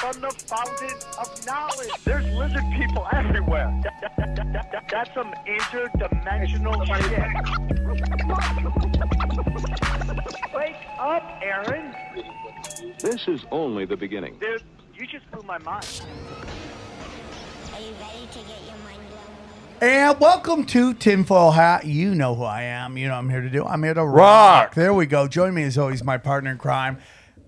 from the fountain of knowledge. There's lizard people everywhere. That- that- that- that- that- that's some interdimensional shit. Wake up, Aaron. This is only the beginning. Dude, you just blew my mind. Are you ready to get your mind blown? And welcome to Tinfoil Hat. You know who I am. You know what I'm here to do. I'm here to rock. Rock. There we go. Join me as always, my partner in crime.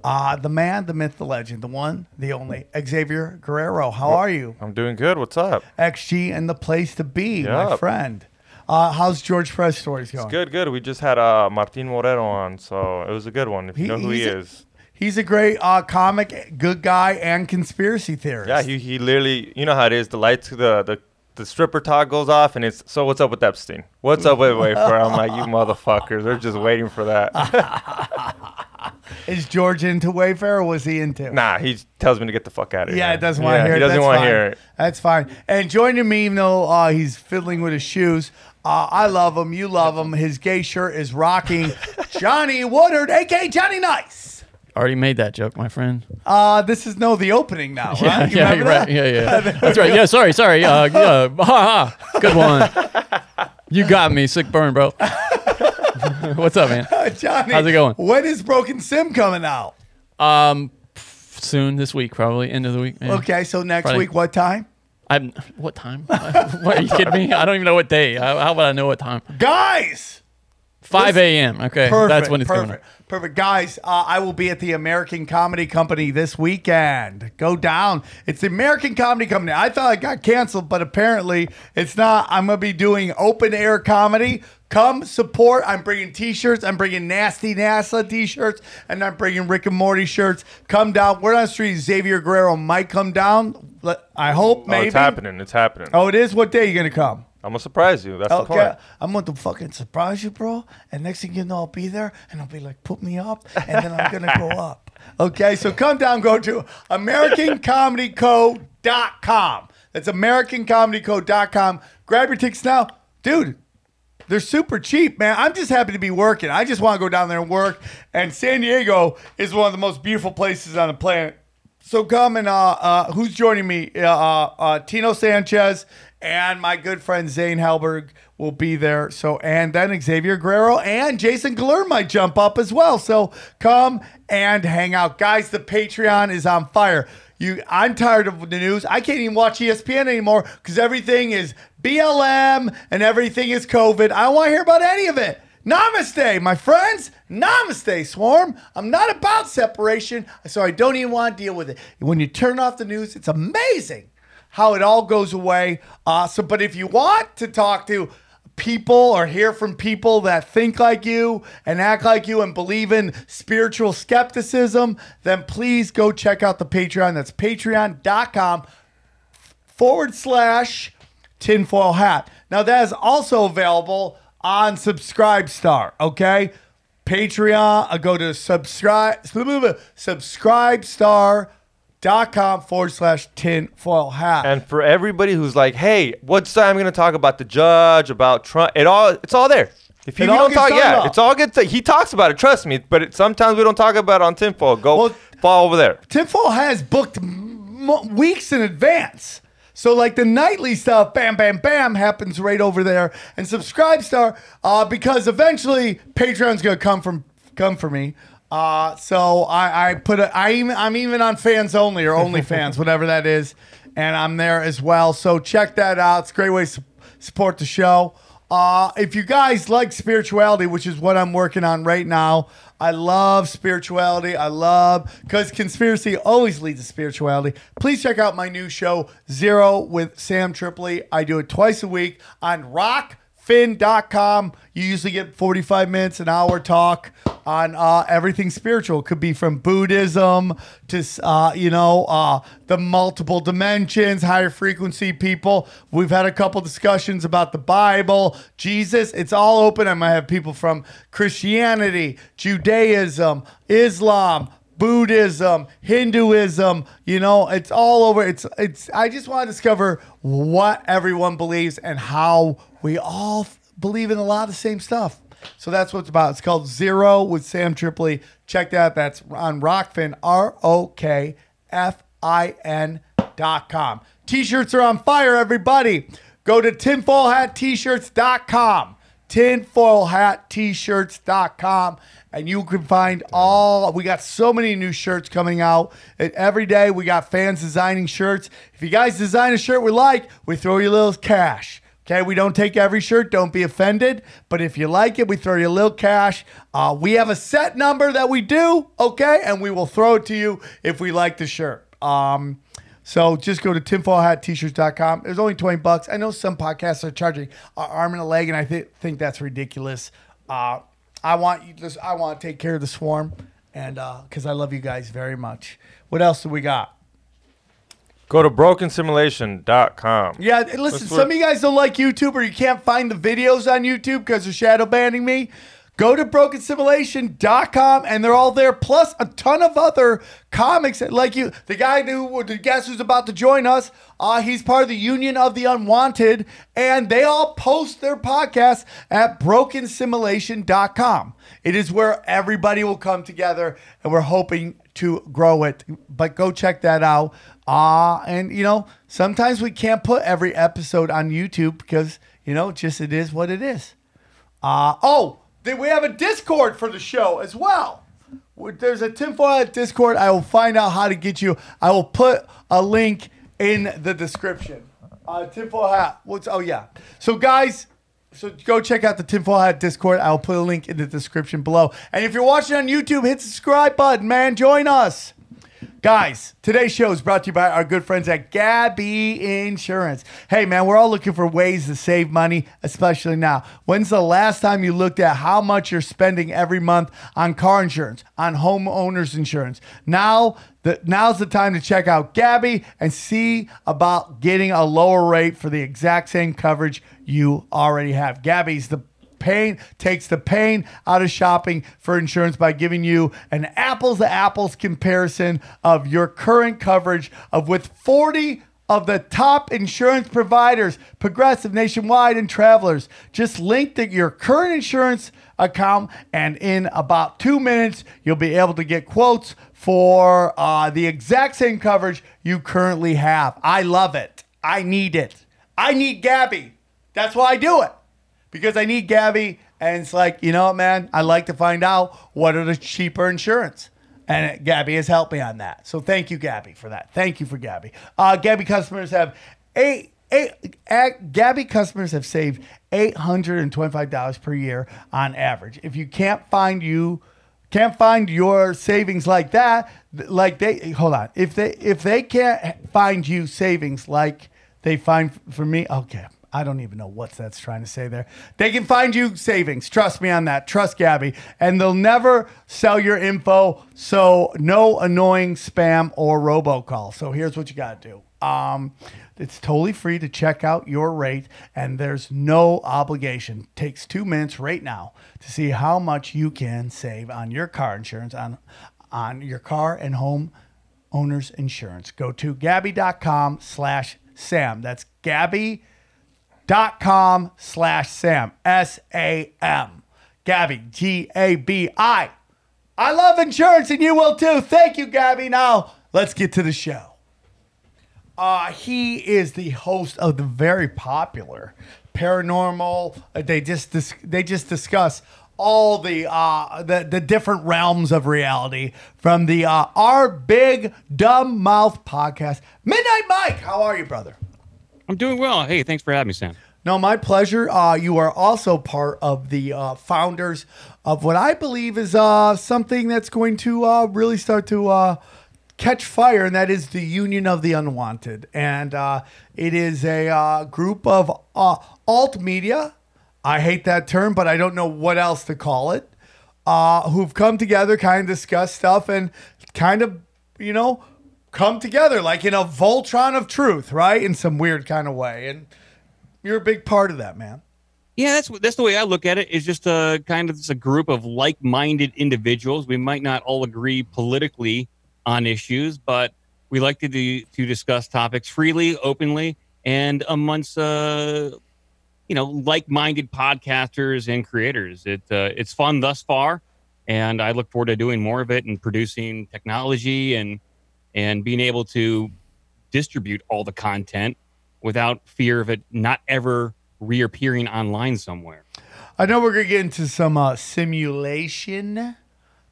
Uh, the man, the myth, the legend, the one, the only, Xavier Guerrero. How are you? I'm doing good. What's up? XG and the place to be, my Yup. friend. Uh, how's George Press stories going? Good, good. We just had uh, Martin Moreno on, so it was a good one. If you know who he he's a- is. He's a great uh, comic, good guy, and conspiracy theorist. Yeah, he, he literally, you know how it is. The lights, the, the the stripper talk goes off, and it's so. What's up with Epstein? What's up with Wayfair? I'm like, you motherfuckers, they're just waiting for that. Is George into Wayfair or was he into? nah, he tells me to get the fuck out of here. Yeah, it doesn't want to Yeah, hear it. He doesn't That's want to fine. hear it. That's fine. And joining me, even though uh, he's fiddling with his shoes, uh, I love him. You love him. His gay shirt is rocking. Johnny Woodard, aka Johnny Nice. Already made that joke, my friend. Uh, this is no the opening now, right? Yeah, You yeah, remember you're that? Yeah, yeah. That's right. Yeah, sorry, sorry. Uh, yeah, ha, ha. Good one. You got me. Sick burn, bro. What's up, man? Johnny, How's it going? When is Broken Sim coming out? Um, soon this week, probably end of the week. Man. Okay, so next Friday. week, what time? I'm. What time? what are you kidding me? I don't even know what day. How, how would I know what time? Guys, 5 a.m. Okay, perfect. that's when it's perfect. going. Perfect, guys. Uh, I will be at the American Comedy Company this weekend. Go down. It's the American Comedy Company. I thought it got canceled, but apparently it's not. I'm gonna be doing open air comedy. Come support. I'm bringing T-shirts. I'm bringing Nasty NASA T-shirts, and I'm bringing Rick and Morty shirts. Come down. We're on the street. Xavier Guerrero might come down. I hope. Oh, Maybe. it's happening. It's happening. Oh, it is. What day you gonna come? I'm gonna surprise you. That's the point. I'm going to fucking surprise you, bro. And next thing you know, I'll be there and I'll be like, put me up, and then I'm gonna go up. Okay, so come down, go to AmericanComedyCo.com. That's AmericanComedyCo.com. Grab your tickets now, dude. They're super cheap, man. I'm just happy to be working. I just want to go down there and work. And San Diego is one of the most beautiful places on the planet. So come and uh, uh, who's joining me? Uh, uh, uh, Tino Sanchez and my good friend Zane Halberg will be there. So and then Xavier Guerrero and Jason Galur might jump up as well. So come and hang out, guys. The Patreon is on fire. You, I'm tired of the news. I can't even watch ESPN anymore because everything is BLM and everything is COVID. I don't want to hear about any of it. Namaste, my friends. Namaste, Swarm. I'm not about separation, so I don't even want to deal with it. When you turn off the news, it's amazing how it all goes away. Uh, so, but if you want to talk to people or hear from people that think like you and act like you and believe in spiritual skepticism, then please go check out the Patreon. That's patreon.com forward slash tinfoil hat. Now that is also available on Subscribe okay? Patreon, uh, go to subscribe subscribestar.com forward slash tinfoil hat. And for everybody who's like, "Hey, what's I'm going to talk about the judge, about Trump?" It all it's all there. If you, you don't talk, yeah, about. it's all good. To, he talks about it. Trust me. But it, sometimes we don't talk about it on tinfoil. Go Well- fall over there. Tinfoil has booked m- weeks in advance. So like the nightly stuff, bam, bam, bam, happens right over there. And subscribe star, uh, because eventually Patreon's gonna come from come for me. Uh, so I, I put a, I even I'm even on fans only or only fans, whatever that is, and I'm there as well. So check that out. It's a great way to su- support the show. Uh, if you guys like spirituality, which is what I'm working on right now, I love spirituality. I love because conspiracy always leads to spirituality. Please check out my new show, Zero with Sam Tripoli. I do it twice a week on Rock rokfin.com. You usually get 45 minutes, an hour talk on uh, everything spiritual. It could be from Buddhism to, uh, you know, uh, the multiple dimensions, higher frequency people. We've had a couple discussions about the Bible, Jesus. It's all open. I might have people from Christianity, Judaism, Islam, Buddhism, Hinduism, you know, it's all over. It's it's I just want to discover what everyone believes and how we all believe in a lot of the same stuff. So that's what it's about. It's called Zero with Sam Tripoli. Check that. That's on Rokfin, R O K F I N dot com. T-shirts are on fire, everybody. Go to tinfoilhattshirts.com tinfoilhattshirts.com and you can find all we got so many new shirts coming out And every day we got fans designing shirts if you guys design a shirt we like we throw you a little cash okay we don't take every shirt don't be offended but if you like it we throw you a little cash uh, we have a set number that we do okay and we will throw it to you if we like the shirt um, so just go to tinfoilhattshirts.com. There's only 20 bucks. I know some podcasts are charging an arm and a leg, and I th- think that's ridiculous. Uh, I want you just, I want to take care of the swarm, and uh, because I love you guys very much. What else do we got? Go to brokensimulation.com. Yeah, listen, some of you guys don't like YouTube or you can't find the videos on YouTube because they're shadow banning me. Go to brokensimulation.com and they're all there, plus a ton of other comics. Like you, the guy who, the guest who's about to join us, uh, he's part of the Union of the Unwanted, and they all post their podcasts at brokensimulation.com. It is where everybody will come together, and we're hoping to grow it. But go check that out. Uh, and you know, sometimes we can't put every episode on YouTube because you know, just it is what it is. Uh, oh, then we have a Discord for the show as well. There's a tinfoil Discord. I will find out how to get you. I will put a link in the description. Uh, tinfoil hat. What's? Oh yeah. So guys, so go check out the tinfoil hat Discord. I will put a link in the description below. And if you're watching on YouTube, hit subscribe button, man. Join us. Guys, today's show is brought to you by our good friends at Gabi Insurance. Hey, man, we're all looking for ways to save money, especially now. When's the last time you looked at how much you're spending every month on car insurance, on homeowners insurance? Now, the, now's the time to check out Gabi and see about getting a lower rate for the exact same coverage you already have. Gabi's the pain takes the pain out of shopping for insurance by giving you an apples to apples comparison of your current coverage of with 40 of the top insurance providers progressive nationwide and travelers. Just link to your current insurance account and in about two minutes you'll be able to get quotes for uh, the exact same coverage you currently have. I love it. I need it. I need gabi. That's why i do it because I need Gabi, and it's like, you know what, man? I like to find out what are the cheaper insurance. And Gabi has helped me on that. So thank you, Gabi, for that. Thank you for Gabi. Uh, Gabi customers have eight, eight, Gabi customers have saved $825 per year on average. If you can't find you can't find your savings like that, like they hold on. If they if they can't find you savings like they find for me, okay. I don't even know what that's trying to say there. They can find you savings. Trust me on that. Trust Gabi. And they'll never sell your info. So no annoying spam or robocall. So here's what you got to do. Um, it's totally free to check out your rate, and there's no obligation. Takes two minutes right now to see how much you can save on your car insurance on on your car and home owners insurance. Go to gabi.com slash Sam. That's Gabi dot com slash Sam. S A M. Gabi. G A B I. I love insurance and you will too. Thank you, Gabi. Now let's get to the show. Uh, he is the host of the very popular paranormal. uh, They just dis- they just discuss all the uh the, the different realms of reality from the uh, our big dumb mouth podcast. Midnight Mike, how are you, brother? I'm doing well. Hey, thanks for having me, Sam. No, my pleasure. Uh, you are also part of the uh, founders of what I believe is uh, something that's going to uh, really start to uh, catch fire, and that is the Union of the Unwanted. And uh, it is a group of alt media I hate that term, but I don't know what else to call it. Who've come together, kind of discuss stuff, and kind of, you know, come together like in a Voltron of truth, right? In some weird kind of way. And you're a big part of that, man. Yeah, that's that's the way I look at it. It's just a kind of a group of like-minded individuals. We might not all agree politically on issues, but we like to do, to discuss topics freely, openly, and amongst uh, you know like-minded podcasters and creators. It uh, it's fun thus far, and I look forward to doing more of it and producing technology and and being able to distribute all the content without fear of it not ever reappearing online somewhere. I know we're going to get into some uh, simulation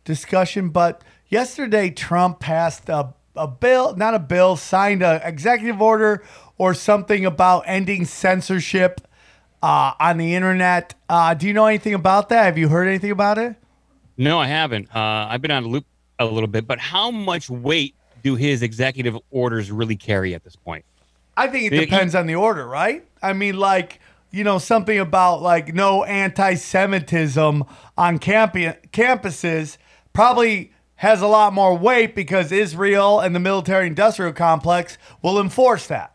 discussion, but yesterday Trump passed a, a bill, not a bill, signed an executive order or something about ending censorship uh, on the internet. Uh, do you know anything about that? Have you heard anything about it? No, I haven't. Uh, I've been on a loop a little bit, but how much weight do his executive orders really carry at this point? I think it depends on the order, right? I mean, like, you know, something about like no anti Semitism on campi- campuses probably has a lot more weight because Israel and the military industrial complex will enforce that.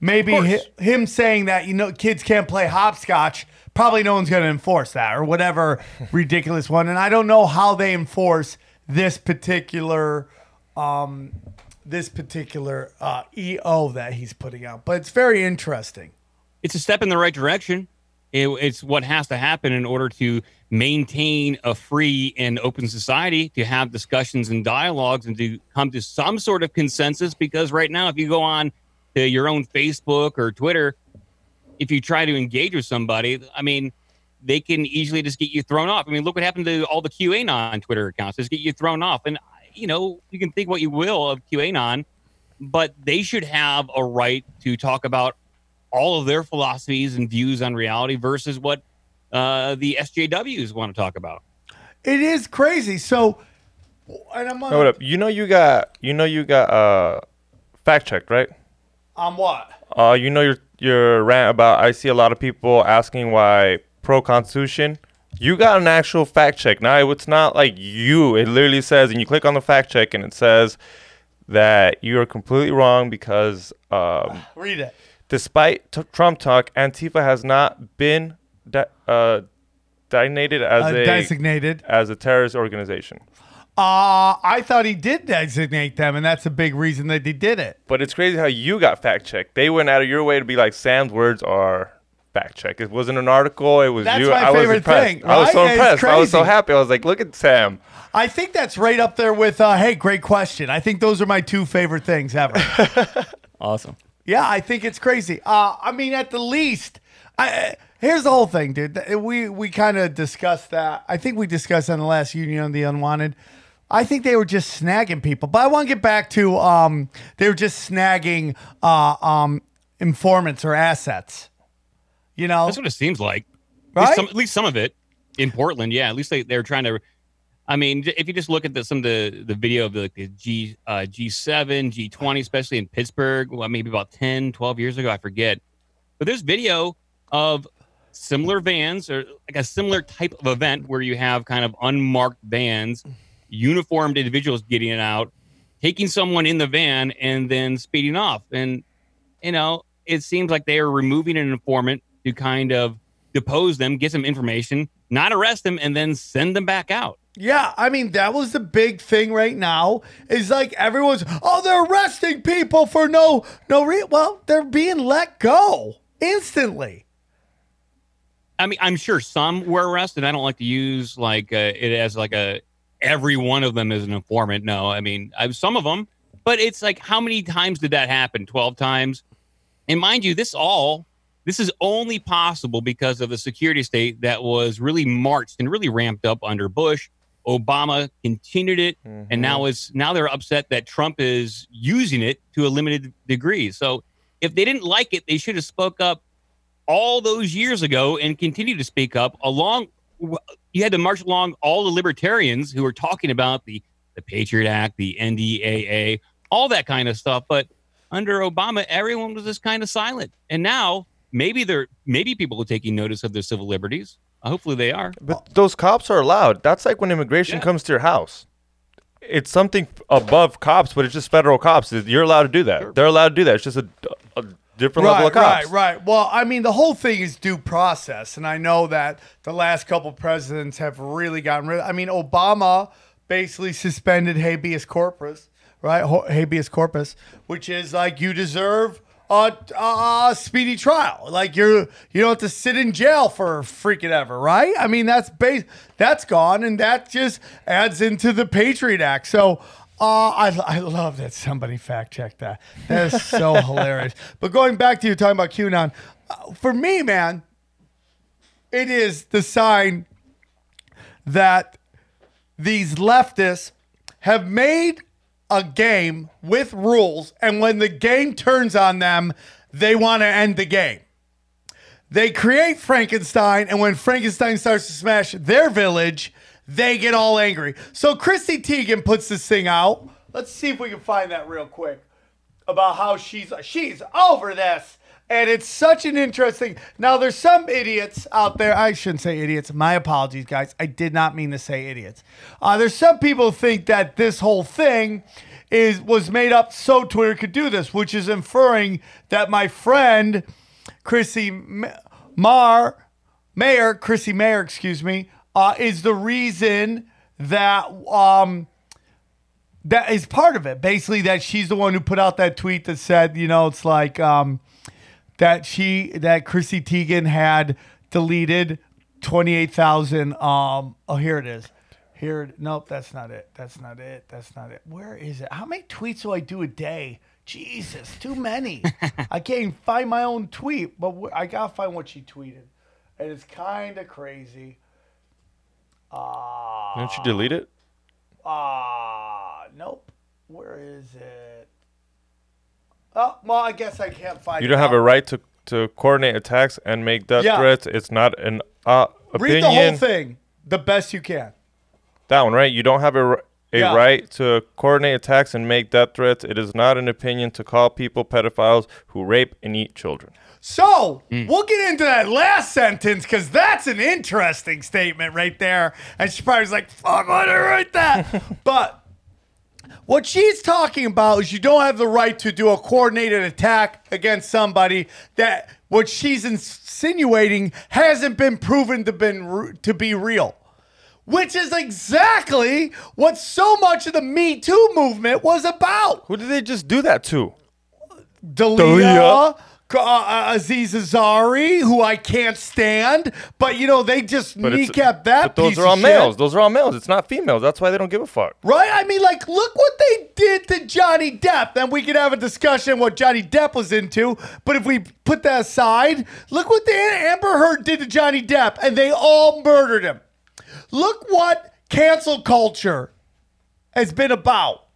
Maybe hi- him saying that, you know, kids can't play hopscotch, probably no one's going to enforce that or whatever ridiculous one. And I don't know how they enforce this particular um, this particular uh, EO that he's putting out. But it's very interesting. It's a step in the right direction. It, it's what has to happen in order to maintain a free and open society, to have discussions and dialogues, and to come to some sort of consensus. Because right now, if you go on to your own Facebook or Twitter, if you try to engage with somebody, I mean, they can easily just get you thrown off. I mean, look what happened to all the QAnon Twitter accounts. Just get you thrown off. And, you know, you can think what you will of QAnon, but they should have a right to talk about all of their philosophies and views on reality versus what uh, the SJWs want to talk about. It is crazy. So, and I'm on, Hold up. You know you got you know you got uh fact checked, right? on what? Uh you know your your rant about I see a lot of people asking why pro constitution. You got an actual fact check. Now it's not like you. It literally says and you click on the fact check and it says that you are completely wrong because um Read it. despite t- Trump talk, Antifa has not been de- uh, designated as Uh, a designated. as a terrorist organization. Uh, I thought he did designate them, and that's a big reason that they did it. But it's crazy how you got fact checked. They went out of your way to be like Sam's words are fact check. It wasn't an article. It was That's you. my I was favorite impressed. thing, I was so? It's impressed. I was so happy. I was like, look at Sam. I think that's right up there with, uh, hey, great question. I think those are my two favorite things ever. Awesome. Yeah, I think it's crazy. Uh, I mean, at the least, I, here's the whole thing, dude. We we kind of discussed that. I think we discussed on the last Union on the Unwanted. I think they were just snagging people, but I want to get back to um, they were just snagging uh, um, informants or assets. You know, That's what it seems like. At, Right? least some, at least some of it in Portland. Yeah, at least they, they're trying to. I mean, if you just look at the, some of the, the video of the, like the G uh, G7, G20, especially in Pittsburgh, well, maybe about 10, 12 years ago, I forget. But there's video of similar vans or like a similar type of event where you have kind of unmarked vans, uniformed individuals getting it out, taking someone in the van and then speeding off. And, you know, it seems like they are removing an informant to kind of depose them, get some information, not arrest them, and then send them back out. Yeah, I mean that was the big thing right now. Is like everyone's oh they're arresting people for no no re well they're being let go instantly. I mean, I'm sure some were arrested. I don't like to use like uh, it as like a every one of them is an informant. No, I mean I, some of them, but it's like how many times did that happen? Twelve times. And mind you, this all this is only possible because of the security state that was really marched and really ramped up under Bush. Obama continued it, and now mm-hmm. is now they're upset that Trump is using it to a limited degree. So if they didn't like it, they should have spoke up all those years ago and continue to speak up along you had to march along all the libertarians who were talking about the the patriot act the ndaa all that kind of stuff but under obama everyone was just kind of silent and now maybe they're maybe people are taking notice of their civil liberties. Hopefully they are. But those cops are allowed. That's like when immigration Yeah. comes to your house. It's something above cops, but it's just federal cops. You're allowed to do that. They're allowed to do that. It's just a, a different level of Right, cops. right, right. Well, I mean, the whole thing is due process, and I know that the last couple presidents have really gotten rid. I mean, Obama basically suspended habeas corpus, right? Ho- habeas corpus, which is like you deserve a, a speedy trial. Like you're you don't have to sit in jail for freaking ever, right? I mean, that's base that's gone, and that just adds into the Patriot Act. So. Uh, I, I love that somebody fact checked that. That is so hilarious. But going back to you talking about QAnon, uh, for me, man, it is the sign that these leftists have made a game with rules, and when the game turns on them, they want to end the game. They create Frankenstein, and when Frankenstein starts to smash their village, they get all angry. So Chrissy Teigen puts this thing out. Let's see if we can find that real quick about how she's she's over this. And it's such an interesting. Now there's some idiots out there. I shouldn't say idiots. My apologies, guys. I did not mean to say idiots. Uh, there's some people think that this whole thing is was made up so Twitter could do this, which is inferring that my friend Chrissy Mar Mayr, Chrissy Mayr, excuse me, uh, is the reason that um, that is part of it. Basically, that she's the one who put out that tweet that said, you know, it's like um, that she that Chrissy Teigen had deleted twenty eight thousand. Um, oh, here it is. Here, nope, that's not it. That's not it. That's not it. Where is it? How many tweets do I do a day? Jesus, too many. I can't even find my own tweet, but wh- I gotta find what she tweeted, and it's kind of crazy. Ah, Didn't you delete it? ah, nope. Where is it? Oh, well, I guess I can't find. You don't have a right to, to coordinate attacks and make death Yeah. threats. It's not an uh, Read opinion. the whole thing the best you can. That one, right? You don't have a, r- a Yeah. right to coordinate attacks and make death threats. It is not an opinion to call people pedophiles who rape and eat children. So we'll get into that last sentence because that's an interesting statement right there. And she probably was like, fuck, why did I write that? but what she's talking about is you don't have the right to do a coordinated attack against somebody that what she's insinuating hasn't been proven to been to be real. Which is exactly what so much of the Me Too movement was about. Who did they just do that to? Dalia, Dalia. Uh, uh, Aziz Ansari, who I can't stand, but you know they just But kneecapped that. Piece. But those are all of shit. males. Those are all males. It's not females. That's why they don't give a fuck. right? I mean, like, look what they did to Johnny Depp. Then we could have a discussion what Johnny Depp was into. But if we put that aside, look what the Amber Heard did to Johnny Depp, and they all murdered him. Look what cancel culture has been about,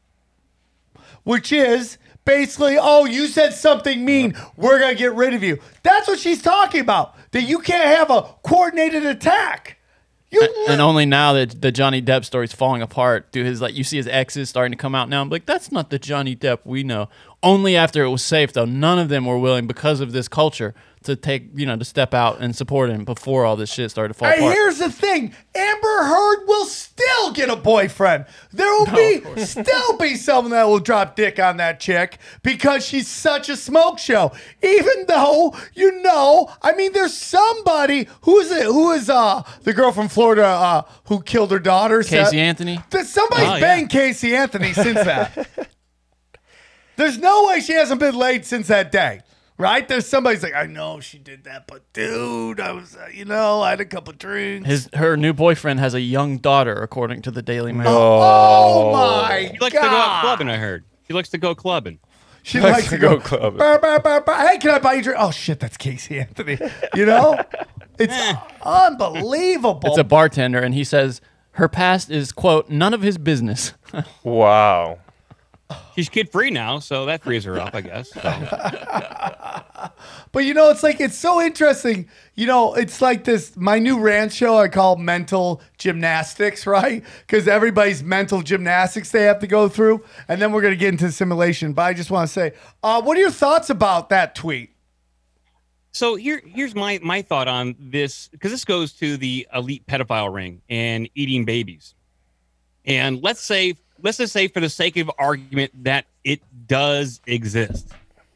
which is basically, oh, you said something mean, we're gonna get rid of you. That's what she's talking about. That you can't have a coordinated attack. You And only now that the Johnny Depp story's falling apart, do his like you see his exes starting to come out now. I'm like, that's not the Johnny Depp we know. Only after it was safe though. None of them were willing because of this culture to take you know to step out and support him before all this shit started to fall And apart. here's the thing: Amber Heard will still get a boyfriend. There will be still be someone that will drop dick on that chick because she's such a smoke show. Even though you know, I mean, there's somebody who is it? Who is uh the girl from Florida uh who killed her daughter? Casey Anthony. There's somebody's Oh, yeah. banged Casey Anthony since that. There's no way she hasn't been laid since that day. Right? There's somebody's like, I know she did that, but dude, I was, uh, you know, I had a couple drinks. His her new boyfriend has a young daughter, according to the Daily Mail. Oh my god! He likes to go out god! clubbing. I heard he likes to go clubbing. She Likes likes to to go go clubbing. "Burr, burr, burr, burr. Hey, can I buy you a drink? Oh shit, that's Casey Anthony. You know, it's unbelievable. It's a bartender, and he says her past is quote none of his business. Wow. She's kid free now, so that frees her up, I guess. So. But you know, it's like it's so interesting. You know, it's like this my new rant show I call mental gymnastics, right? Because everybody's mental gymnastics they have to go through, and then we're gonna get into simulation. But I just want to say, uh, what are your thoughts about that tweet? So here, here's my my thought on this because this goes to the elite pedophile ring and eating babies. And let's say, let's just say, for the sake of argument, that it does exist,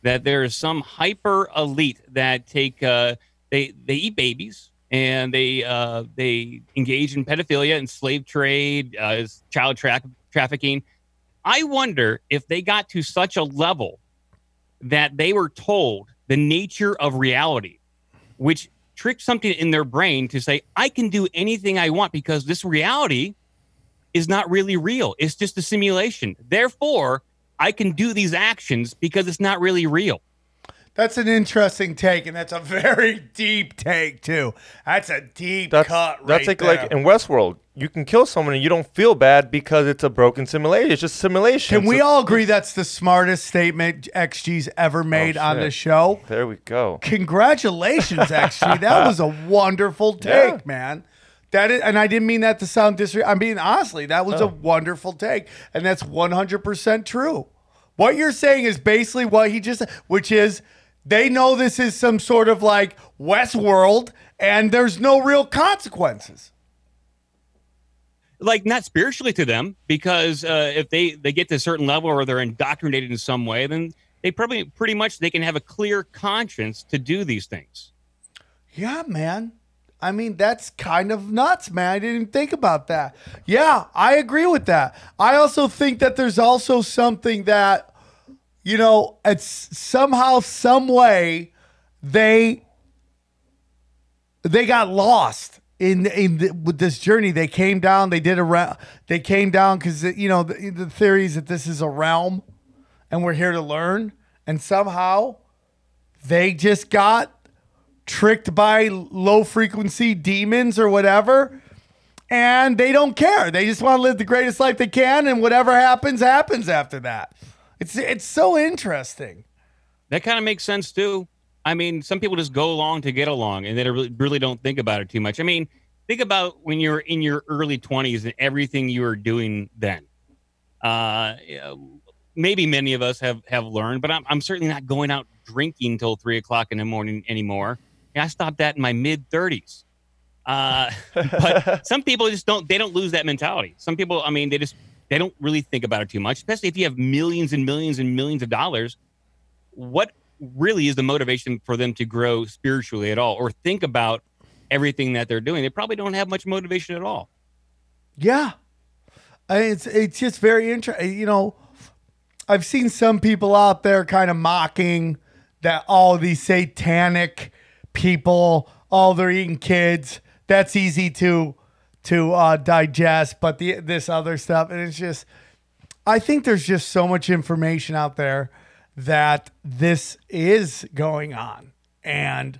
that there is some hyper elite that take uh, they they eat babies and they uh, they engage in pedophilia and slave trade, uh, child tra- trafficking. I wonder if they got to such a level that they were told the nature of reality, which tricked something in their brain to say, I can do anything I want because this reality is not really real. It's just a simulation. Therefore, I can do these actions because it's not really real. That's an interesting take, and that's a very deep take too. That's a deep That's cut. that's right like like in Westworld, you can kill someone and you don't feel bad because it's a broken simulation. It's just simulation. Can we all agree that's the smartest statement XG's ever oh, made on Oh, shit. the show? There we go. Congratulations, XG. That was a wonderful take, Yeah. man. That is, and I didn't mean that to sound disrespectful. I mean, honestly, that was a Oh. wonderful take, and that's one hundred percent true. What you're saying is basically what he just, which is they know this is some sort of like Westworld, and there's no real consequences. like not spiritually to them because uh, if they they get to a certain level or they're indoctrinated in some way then they probably pretty much they can have a clear conscience to do these things Yeah, man. I mean, that's kind of nuts, man. I didn't think about that. Yeah, I agree with that. I also think that there's also something that, you know, it's somehow, some way, they they got lost in in the, with this journey. They came down. They did a They came down because you know the, the theory is that this is a realm, and we're here to learn. And somehow, they just got tricked by low frequency demons or whatever and they don't care. They just want to live the greatest life they can and whatever happens happens after that. It's it's so interesting. That kind of makes sense too. I mean some people just go along to get along and they really, really don't think about it too much. I mean think about when you're in your early 20s and everything you were doing then. Uh maybe many of us have have learned but i'm, I'm certainly not going out drinking till three o'clock in the morning anymore i stopped that in my mid 30s uh but some people just don't they don't lose that mentality. Some people i mean they just they don't really think about it too much especially if you have millions and millions and millions of dollars. What really is the motivation for them to grow spiritually at all or think about everything that they're doing? They probably don't have much motivation at all. Yeah. I mean, it's it's just very interesting you know i've seen some people out there kind of mocking that all these satanic people all they're eating kids that's easy to to uh, digest but the this other stuff and it's just I think there's just so much information out there that this is going on. And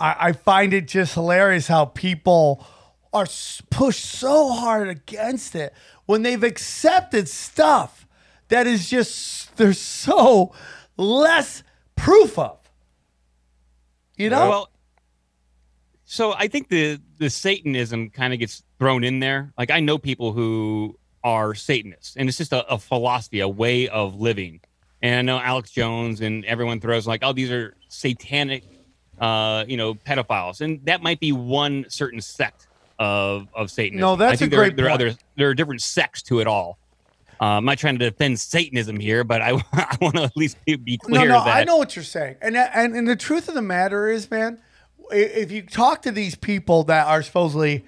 I, I find it just hilarious how people are pushed so hard against it when they've accepted stuff that is just, there's so less proof of. You know? well so i think the the satanism kind of gets thrown in there. Like i know people who are satanists and it's just a, a philosophy a way of living. And i know alex jones and everyone throws like oh these are satanic uh you know pedophiles. And that might be one certain sect of of satanism. No, that's I think a there, great there are point. other there are different sects to it all uh, I'm not trying to defend Satanism here, but I, I want to at least be, be No, clear no, that I know what you're saying, and and and the truth of the matter is, man, if you talk to these people that are supposedly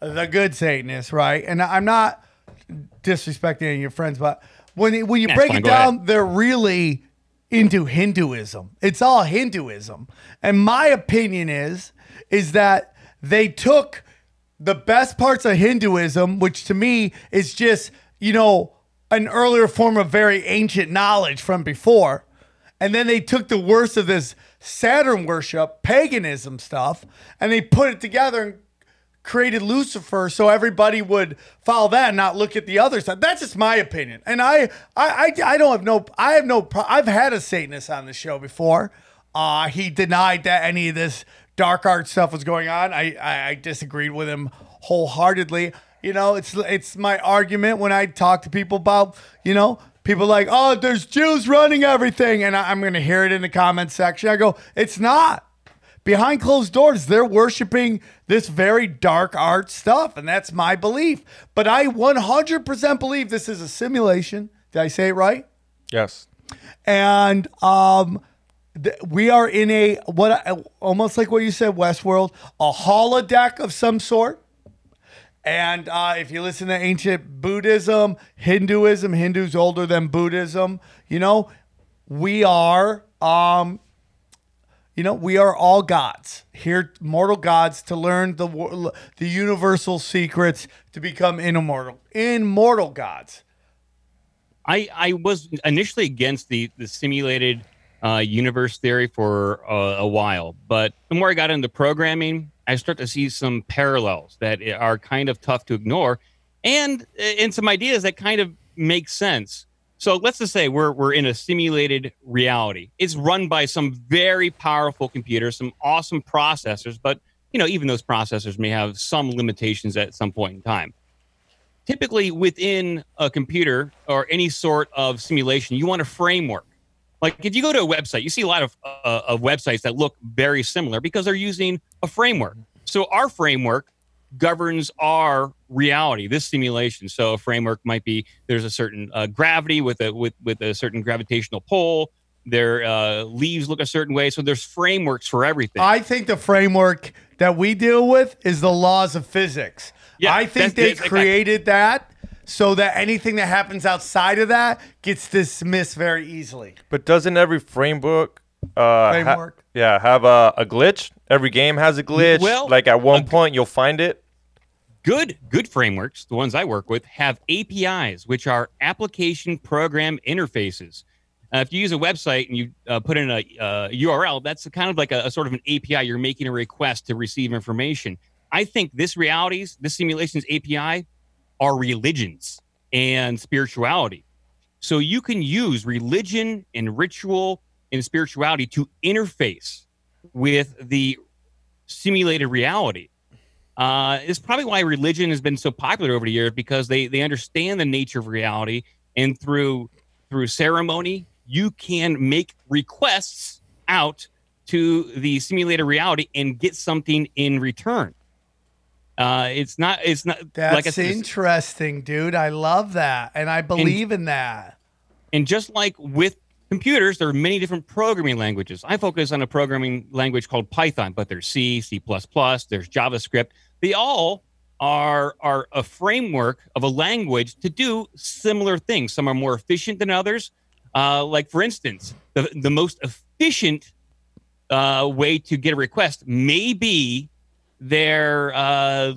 the good Satanists, right? And I'm not disrespecting any of your friends, but when you- when you That's break fine, it go ahead. down, they're really into Hinduism. It's all Hinduism, and my opinion is is that they took the best parts of Hinduism, which to me is just, you know, an earlier form of very ancient knowledge from before. And then they took the worst of this Saturn worship, paganism stuff, and they put it together and created Lucifer so everybody would follow that and not look at the other side. That's just my opinion. And I I I, I don't have no I have no I've had a Satanist on the show before. Uh he denied that any of this dark art stuff was going on. I I, I disagreed with him wholeheartedly. You know, it's it's my argument when I talk to people about, you know, people like, "Oh, there's Jews running everything." And I, I'm going to hear it in the comment section. I go, "It's not." behind closed doors, they're worshiping this very dark art stuff, and that's my belief. But I 100% believe this is a simulation. Did I say it right? Yes. and um th- we are in a what almost like what you said westworld a holodeck of some sort and uh, if you listen to ancient buddhism hinduism hindu's older than buddhism you know we are um you know we are all gods. Here mortal gods to learn the the universal secrets to become immortal immortal gods. I I was initially against the the simulated uh, universe theory for uh, a while, but the more I got into programming, I start to see some parallels that are kind of tough to ignore, and and some ideas that kind of make sense. So let's just say we're we're in a simulated reality. It's run by some very powerful computers, some awesome processors, but you know even those processors may have some limitations at some point in time typically within a computer or any sort of simulation, you want a framework. Like if you go to a website, you see a lot of uh, of websites that look very similar because they're using a framework. So our framework governs our reality, this simulation. So a framework might be there's a certain uh, gravity with a with with a certain gravitational pull. Their uh, leaves look a certain way. So there's frameworks for everything. I think the framework that we deal with is the laws of physics. Yeah, I think they created that so that anything that happens outside of that gets dismissed very easily. But doesn't every framework uh ha- Framework. yeah, have a, a glitch? Every game has a glitch. Well, like at one a- point you'll find it. good good frameworks the ones i work with have apis which are application program interfaces uh, if you use a website and you uh, put in a uh, url that's kind of like a, a sort of an api you're making a request to receive information i think this realities this simulations api are religions and spirituality. So you can use religion and ritual and spirituality to interface with the simulated reality. Uh, it's probably why religion has been so popular over the years because they they understand the nature of reality and through through ceremony you can make requests out to the simulated reality and get something in return uh, it's not it's not That's like interesting, dude. I love that. And I believe in that. And just like with computers, there are many different programming languages. I focus on a programming language called Python, but there's C, C++, there's JavaScript. They all are are a framework of a language to do similar things. Some are more efficient than others. Uh, like for instance, the the most efficient uh, way to get a request may be their uh,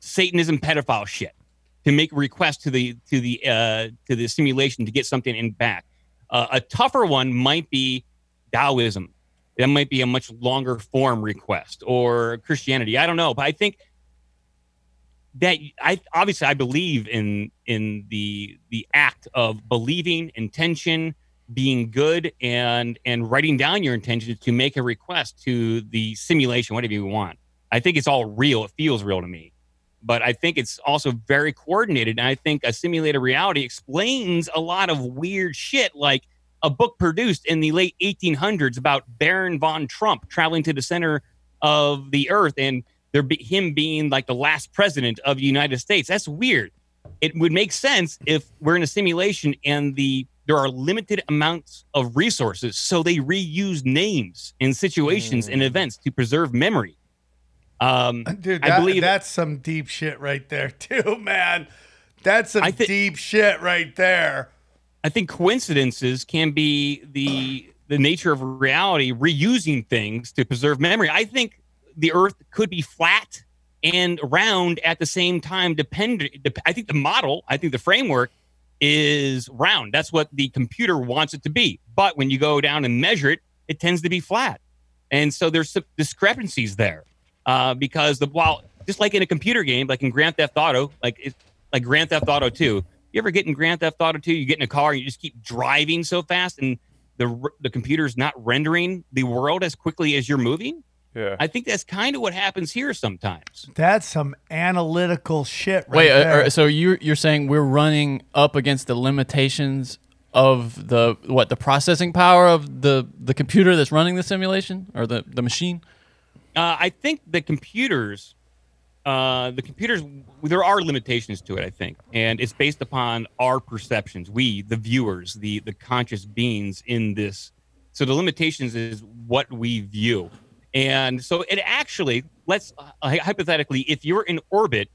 Satanism pedophile shit to make a request to the to the uh, to the simulation to get something in back. Uh, a tougher one might be Taoism. That might be a much longer form request or Christianity. I don't know, but I think that I obviously I believe in in the the act of believing intention being good and and writing down your intentions to make a request to the simulation whatever you want i think it's all real. It feels real to me. But i think it's also very coordinated and i think a simulated reality explains a lot of weird shit like a book produced in the late 1800s about baron von trump traveling to the center of the earth and there be him being like the last president of the united states. That's weird. It would make sense if we're in a simulation and the there are limited amounts of resources so they reuse names and situations and mm. events to preserve memory um Dude, I believe- that's some deep shit right there, too, man. That's some I thi- deep shit right there. I think coincidences can be the the nature of reality, reusing things to preserve memory. I think the Earth could be flat and round at the same time. Depend. dep- I think the model, I think the framework is round. That's what the computer wants it to be. But when you go down and measure it, it tends to be flat, and so there's some discrepancies there uh, because the while just like in a computer game, like in Grand Theft Auto, like it's like Grand Theft Auto 2. You ever get in Grand Theft Auto 2, you get in a car and you just keep driving so fast and the the computer's not rendering the world as quickly as you're moving? Yeah. I think that's kind of what happens here sometimes. That's some analytical shit right Wait, there. uh, uh, so you're you're saying we're running up against the limitations of the what the processing power of the the computer that's running the simulation or the the machine? Uh, I think the computers, uh, the computers, there are limitations to it. I think, and it's based upon our perceptions. We, the viewers, the the conscious beings in this. So the limitations is what we view, and so it actually let's uh, hypothetically, if you're in orbit,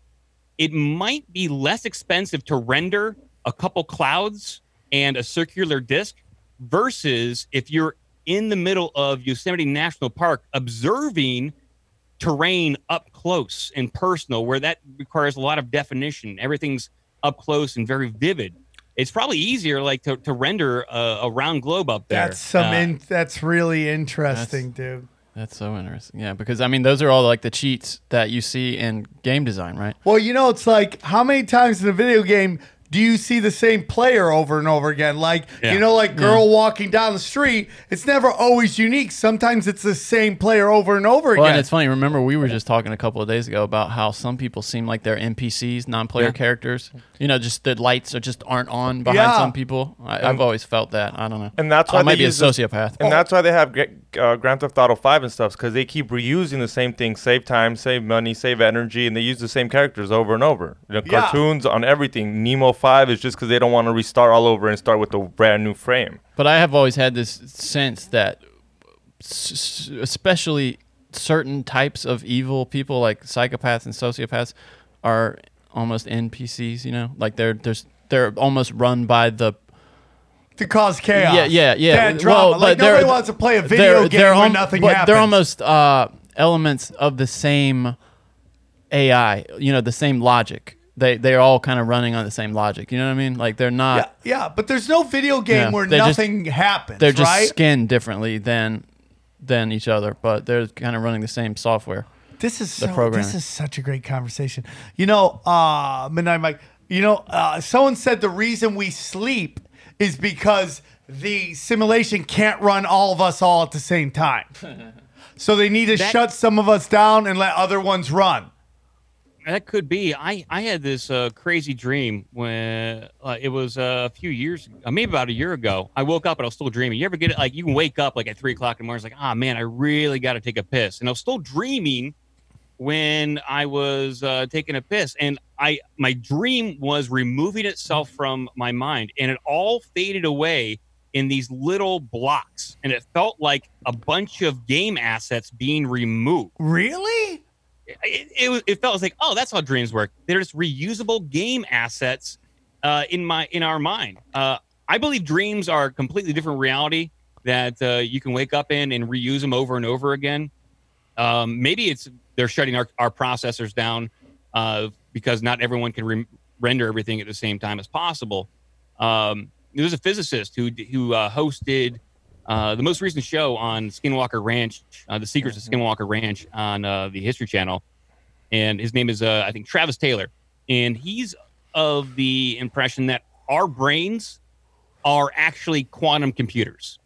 it might be less expensive to render a couple clouds and a circular disk versus if you're in the middle of Yosemite National Park observing terrain up close and personal, where that requires a lot of definition. Everything's up close and very vivid. It's probably easier, like to, to render a, a round globe up there. That's some. Uh, in, that's really interesting, dude. That's so interesting. Yeah, because I mean, those are all like the cheats that you see in game design, right? Well, you know, it's like how many times in a video game do you see the same player over and over again? Like, Yeah. you know, like girl walking down the street, it's never always unique. Sometimes it's the same player over and over Well, again. and it's funny. Remember, we were just talking a couple of days ago about how some people seem like they're NPCs, non-player Yeah. characters. You know, just the lights are just aren't on behind Yeah. some people. I, I've always felt that. I don't know. And that's why I why might be a use this- sociopath. And that's why they have Gra- uh, Grand Theft Auto 5 and stuff, because they keep reusing the same thing, save time, save money, save energy, and they use the same characters over and over. You know, Yeah. cartoons on everything. Nemo 5 is just because they don't want to restart all over and start with a brand new frame. But I have always had this sense that, s- s- especially certain types of evil people, like psychopaths and sociopaths, are almost NPCs. You know, like they're there's they're almost run by the to cause chaos. Yeah, yeah, yeah. Bad drama. Well, like nobody wants to play a video they're, game they're where nothing but happens. They're almost uh, elements of the same AI. You know, the same logic. They they're all kind of running on the same logic. You know what I mean? Like they're not. yeah, but there's no video game Yeah, where they're just- nothing happens. They're just right? skinned differently than than each other, but they're kind of running the same software. This is so, programming. this is such a great conversation. You know, uh, Midnight Mike. You know, uh, someone said the reason we sleep is because the simulation can't run all of us all at the same time. so they need to That- shut some of us down and let other ones run. That could be. I I had this uh, crazy dream when uh, it was uh, a few years, uh, maybe about a year ago. I woke up and I was still dreaming. You ever get it? Like you can wake up like at three o'clock in the morning, it's like, ah man, I really got to take a piss, and I was still dreaming when I was uh, taking a piss, and I my dream was removing itself from my mind, and it all faded away in these little blocks, and it felt like a bunch of game assets being removed. Really? it, it, it felt like oh that's how dreams work. They're just reusable game assets uh, in my in our mind. Uh, i believe dreams are a completely different reality that uh, you can wake up in and reuse them over and over again. Um, maybe it's they're shutting our, our processors down uh, because not everyone can re- render everything at the same time as possible. Um, there's a physicist who who uh, hosted uh, the most recent show on Skinwalker Ranch, uh, The Secrets of Skinwalker Ranch on uh, the History Channel, and his name is uh, I think Travis Taylor, and he's of the impression that our brains are actually quantum computers,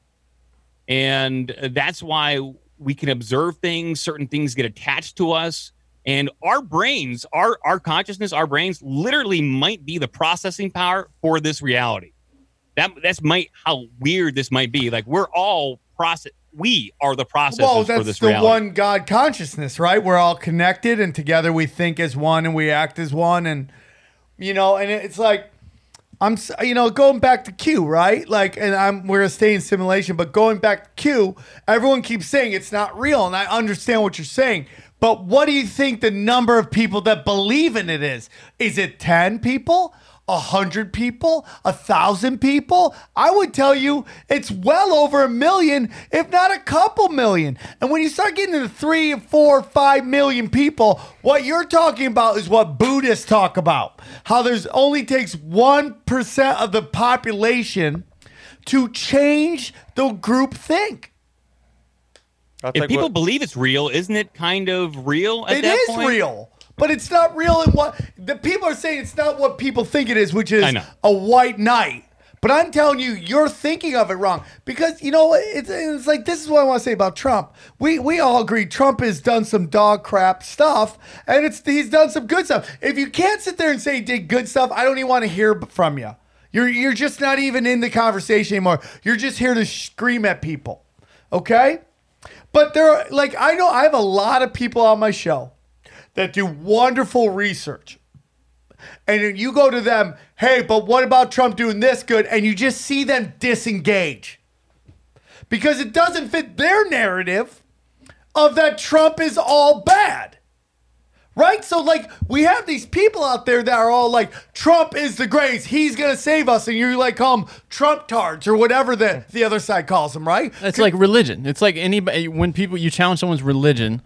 and that's why we can observe things. Certain things get attached to us. And our brains, our our consciousness, our brains literally might be the processing power for this reality that that's might how weird this might be. Like we're all process. We are the processors Well, for that's the reality. one God consciousness, right? We're all connected and together we think as one and we act as one. And, you know, and it's like, I'm, you know, going back to Q, right? Like, and I'm, we're gonna stay in simulation, but going back to Q, everyone keeps saying it's not real. And I understand what you're saying. But what do you think the number of people that believe in it is? Is it 10 people? A hundred people, a thousand people, I would tell you it's well over a million, if not a couple million. And when you start getting into three, four, five million people, what you're talking about is what Buddhists talk about. How there's only takes one percent of the population to change the group think. That's if people what- believe it's real, isn't it kind of real? At It that is point? real, but it's not real in what the people are saying. It's not what people think it is, which is know. a white knight. But I'm telling you, you're thinking of it wrong because you know it's, it's like this is what I want to say about Trump. We we all agree Trump has done some dog crap stuff, and it's he's done some good stuff. If you can't sit there and say he did good stuff, I don't even want to hear from you. You're you're just not even in the conversation anymore. You're just here to scream at people, okay? But there are like I know I have a lot of people on my show that do wonderful research. And then you go to them, hey, but what about Trump doing this good? And you just see them disengage. Because it doesn't fit their narrative of that Trump is all bad. Right? So, like, we have these people out there that are all like, Trump is the greatest. He's going to save us. And you like call them Trump tards or whatever the, the other side calls them, right? It's like religion. It's like anybody when people you challenge someone's religion,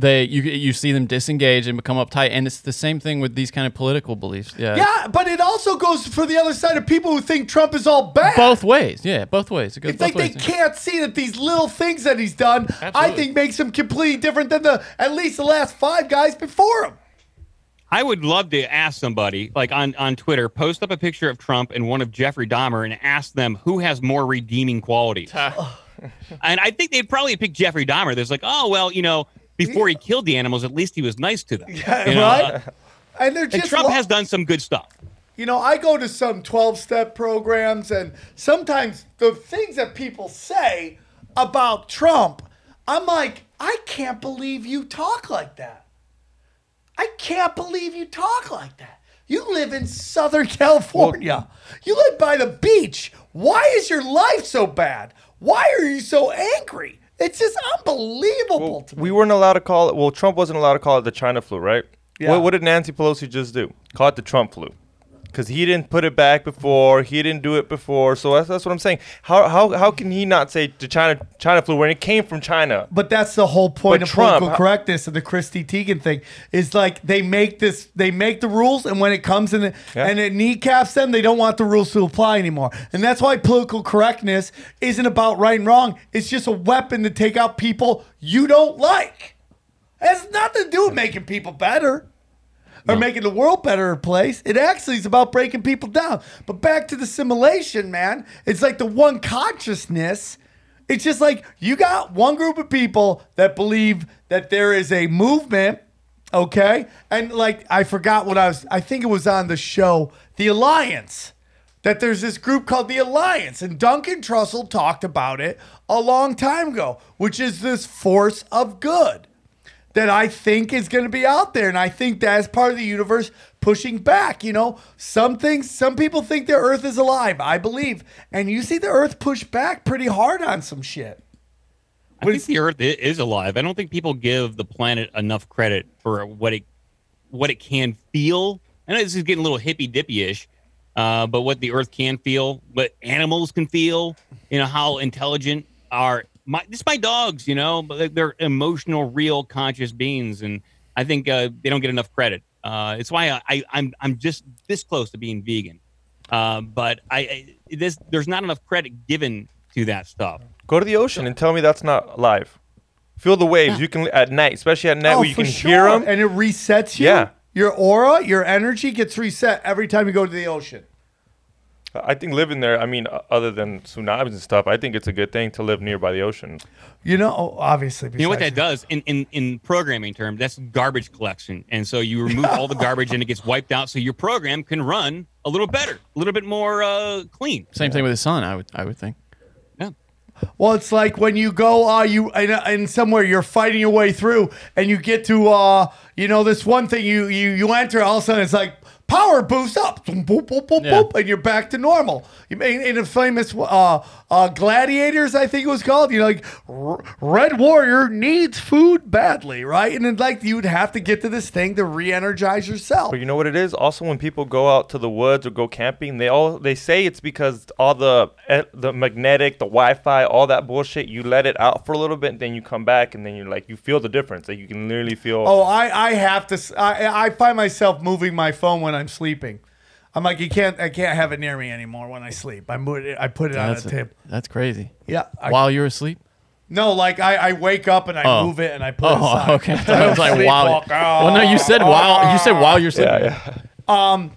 they you you see them disengage and become uptight, and it's the same thing with these kind of political beliefs. Yeah, Yeah, but it also goes for the other side of people who think Trump is all bad. both ways. Yeah, both ways. It goes It's both like they can't see that these little things that he's done, I think, makes him completely different than the at least the last five guys before him. I would love to ask somebody, like on, on Twitter, post up a picture of Trump and one of Jeffrey Dahmer and ask them who has more redeeming qualities. and I think they'd probably pick Jeffrey Dahmer. There's like, oh, well, you know, before he killed the animals, at least he was nice to them. Yeah, You know, right? uh, And they're and Trump lo- has done some good stuff. you know, I go to some 12 step programs, and sometimes the things that people say about Trump, I'm like, I can't believe you talk like that. I can't believe you talk like that. You live in Southern California. you live by the beach. Why is your life so bad? Why are you so angry? It's just unbelievable to me. We weren't allowed to call it. Well, Trump wasn't allowed to call it the China flu, right? Yeah. What, what did Nancy Pelosi just do? Call it the Trump flu. Because he didn't put it back before. He didn't do it before. So that's, that's what I'm saying. How, how, how can he not say the China China flu when it came from China? But that's the whole point But of Trump- political correctness and the Chrissy Teigen thing is like they make this, they make the rules, and when it comes in Yeah. and it kneecaps them, they don't want the rules to apply anymore. And that's why political correctness isn't about right and wrong. It's just a weapon to take out people you don't like. It has nothing to do with making people better or making the world better place. It actually is about breaking people down. But back to the simulation, man. It's like the one consciousness. It's just like you got one group of people that believe that there is a movement, okay? And like I forgot what I was I think it was on the show, The Alliance. That there's this group called the Alliance, and Duncan Trussell talked about it a long time ago, which is this force of good that I think is going to be out there. And I think that's part of the universe pushing back. You know, some things, some people think the earth is alive, I believe. And you see the earth push back pretty hard on some shit. I think the Earth is alive. I don't think people give the planet enough credit for what it what it can feel. I know this is getting a little hippy dippy ish, uh, but what the Earth can feel, what animals can feel, you know, how intelligent are my just my dogs, you know, but they're- they're emotional, real, conscious beings, and I think uh, they don't get enough credit. Uh, it's why I, I I'm I'm just this close to being vegan, um, but I, I this there's not enough credit given to that stuff. Go to the ocean and tell me that's not live. Feel the waves. You can at night, especially at night, where you Oh, for can hear them. And it resets you. Yeah. Your aura, your energy gets reset every time you go to the ocean. I think living there. I mean, other than tsunamis and stuff, I think it's a good thing to live nearby the ocean. You know, obviously. You know what that does in, in, in programming terms? That's garbage collection. And so you remove all the garbage and it gets wiped out so your program can run a little better, a little bit more uh, clean. Same thing with the sun. I would I would think. Yeah. Well, it's like when you go, uh, you in, in somewhere you're fighting your way through, and you get to, uh, you know, this one thing you you you enter, all of a sudden it's like power boost up, boom, boop, boop, boop, Yeah. boop, and you're back to normal. You in, in a famous uh, uh, gladiators, I think it was called. You know, like R- Red Warrior needs food badly, right? And then like you'd have to get to this thing to re-energize yourself. But you know what it is? Also, when people go out to the woods or go camping, they all they say it's because all the eh, the magnetic, the Wi-Fi, all that bullshit. You let it out for a little bit, and then you come back, and then you're like, you feel the difference. Like you can literally feel. Oh, I, I have to. I I find myself moving my phone when I'm sleeping. I'm like, you can't. I can't have it near me anymore when I sleep. I move it. I put it on That's a tip. that's crazy. Yeah. I, While you're asleep. no, like I, I wake up and I Oh. move it and I put it Oh, aside. okay. I was like, Sleepwalk. wow. Well, no, you said while you said while you're sleeping. yeah, yeah. Um,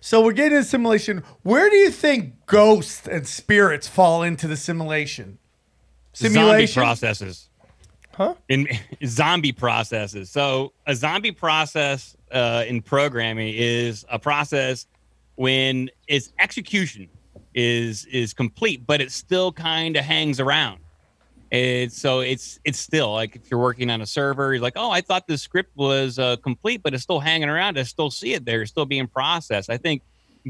so we're getting into simulation. Where do you think ghosts and spirits fall into the simulation? Zombie Simulation. processes. Huh? In zombie processes. So a zombie process uh, in programming is a process when its execution is is complete, but it still kind of hangs around. It's so it's it's still like if you're working on a server, you're like, oh, I thought the script was uh, complete, but it's still hanging around. I still see it there, it's still being processed. I think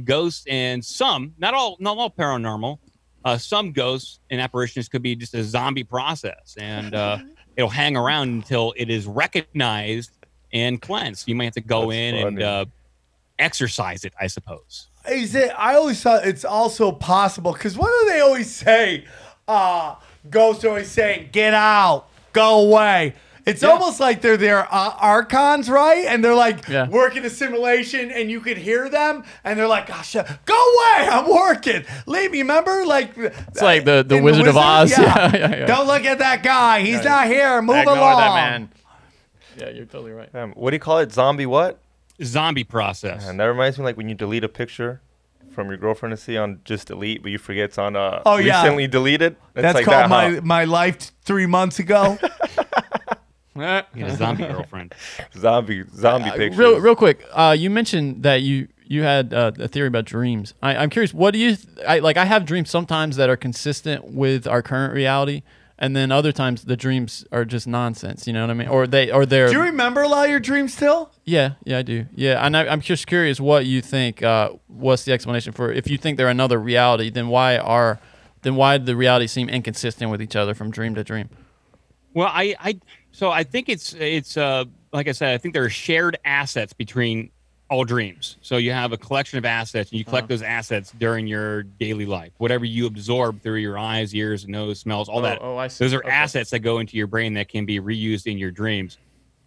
ghosts and some, not all, not all paranormal, uh, some ghosts and apparitions could be just a zombie process, and uh, it'll hang around until it is recognized and cleansed. You might have to go That's in and uh, exercise it, I suppose. Is it? I always thought it's also possible because what do they always say? Uh, ghosts always saying, "Get out, go away." It's almost like they're their uh, archons, right? And they're like Yeah. working a simulation, and you could hear them, and they're like, "Gosh, go away! I'm working. Leave me." Remember, like It's like the, the Wizard of Oz. Yeah, yeah, yeah. Don't look at that guy. He's not here. Move Ignore along. that man. Yeah, you're totally right. Um, what do you call it? Zombie what? Zombie process. And that reminds me like when you delete a picture from your girlfriend to see on just delete, but you forget it's on uh Oh, yeah. recently deleted. It's That's like called that, my huh? my life t- three months ago. You got a zombie girlfriend. zombie zombie Uh, pictures. real, real quick, uh, you mentioned that you you had uh, a theory about dreams. I, I'm curious, what do you th- I, like? I have dreams sometimes that are consistent with our current reality, and then other times the dreams are just nonsense. You know what I mean? Or they or they're do you remember a lot of your dreams still? yeah yeah I do yeah. And I, I'm just curious what you think. Uh, what's the explanation for if you think they're another reality? Then why are then why do the realities seem inconsistent with each other from dream to dream? Well, I, I, so I think it's it's uh like I said, I think there are shared assets between all dreams. So you have a collection of assets, and you collect those assets during your daily life. Whatever you absorb through your eyes, ears, nose, smells, all Oh, that. oh, I see. Those are Okay. assets that go into your brain that can be reused in your dreams.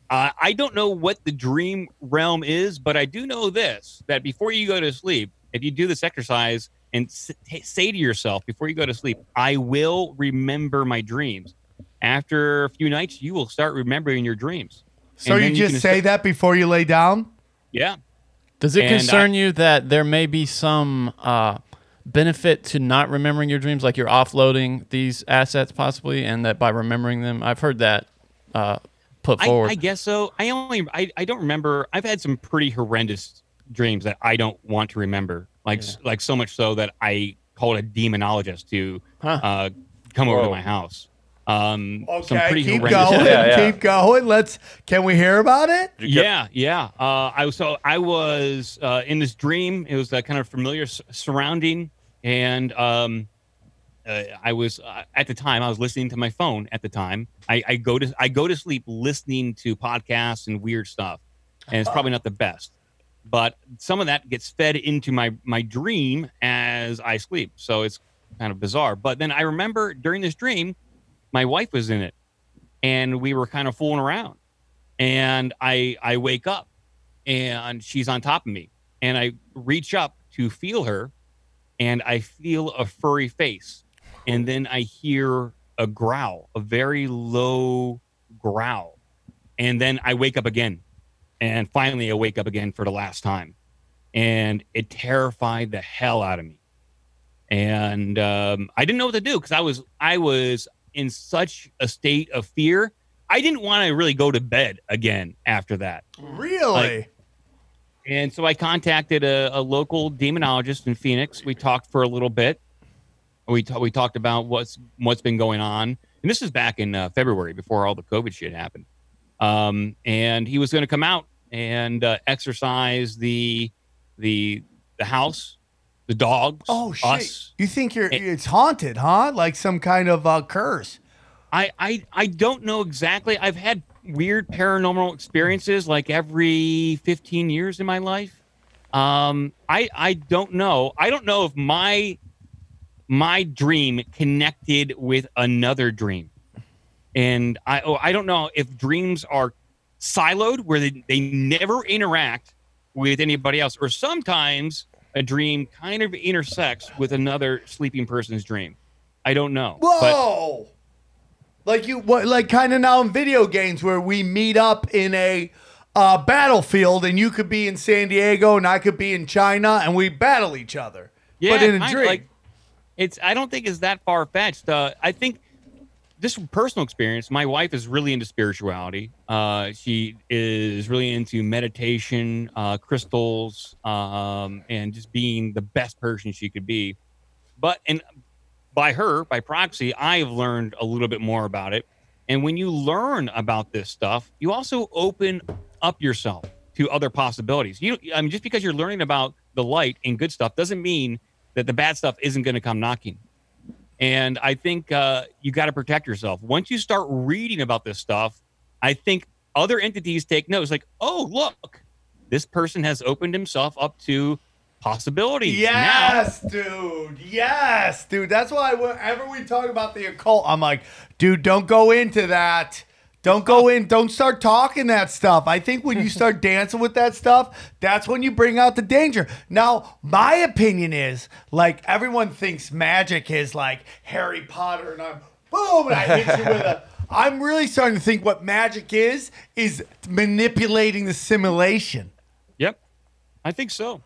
Uh, I don't know what the dream realm is, but I do know this: that before you go to sleep, if you do this exercise and say to yourself before you go to sleep, "I will remember my dreams." After a few nights, you will start remembering your dreams. So you just can say start- that before you lay down? Yeah. Does it And concern you that there may be some uh, benefit to not remembering your dreams, like you're offloading these assets possibly, and that by remembering them, I've heard that uh, put I, forward. I guess so. I only I, I don't remember. I've had some pretty horrendous dreams that I don't want to remember. Like like so much so that I called a demonologist to Huh. uh, come over to my house. Um, some Okay, pretty keep horrendous. going. Yeah, yeah. Keep going. Let's. Can we hear about it? Yeah, yeah. Uh, I was so I was uh, in this dream. It was a kind of familiar s- surrounding, and um, uh, I was uh, at the time I was listening to my phone. At the time, I, I go to I go to sleep listening to podcasts and weird stuff, and it's probably not the best. But some of that gets fed into my my dream as I sleep, so it's kind of bizarre. But then I remember during this dream, my wife was in it, and we were kind of fooling around and I I wake up and she's on top of me and I reach up to feel her and I feel a furry face and then I hear a growl, a very low growl. And then I wake up again. And finally I wake up again for the last time. And it terrified the hell out of me. And um, I didn't know what to do because I was I was in such a state of fear. I didn't want to really go to bed again after that. Really? And so I contacted a, a local demonologist in Phoenix. We talked for a little bit. We ta- we talked about what's what's been going on, and this is back in uh, February before all the COVID shit happened. Um, and he was going to come out and uh, exercise the the the house, the dogs, oh shit! us. You think you're? It- it's haunted, huh? Like some kind of uh, curse. I, I I don't know exactly. I've had weird paranormal experiences like every 15 years in my life. Um, I I don't know. I don't know if my my dream connected with another dream, and I oh, I don't know if dreams are siloed where they, they never interact with anybody else, or sometimes a dream kind of intersects with another sleeping person's dream. I don't know. But Whoa! like you, what? Like kind of now in video games where we meet up in a uh, battlefield, and you could be in San Diego, and I could be in China, and we battle each other. Yeah, but in a dream. like- it's I don't think it's that far fetched. Uh, I think this personal experience. My wife is really into spirituality. Uh, she is really into meditation, uh, crystals, um, and just being the best person she could be. But and by her, by proxy, I've learned a little bit more about it. And when you learn about this stuff, you also open up yourself to other possibilities. You, I mean, just because you're learning about the light and good stuff doesn't mean that the bad stuff isn't going to come knocking. And I think uh, you got to protect yourself. Once you start reading about this stuff, I think other entities take notes Like, oh, look, this person has opened himself up to possibilities. Now, Yes, dude. Yes, dude. That's why whenever we talk about the occult, I'm like, dude, don't go into that. Don't go in. Don't start talking that stuff. I think when you start dancing with that stuff, that's when you bring out the danger. Now, my opinion is like everyone thinks magic is like Harry Potter, and I'm boom, and I hit you with a. I'm really starting to think what magic is is manipulating the simulation. Yep, I think so.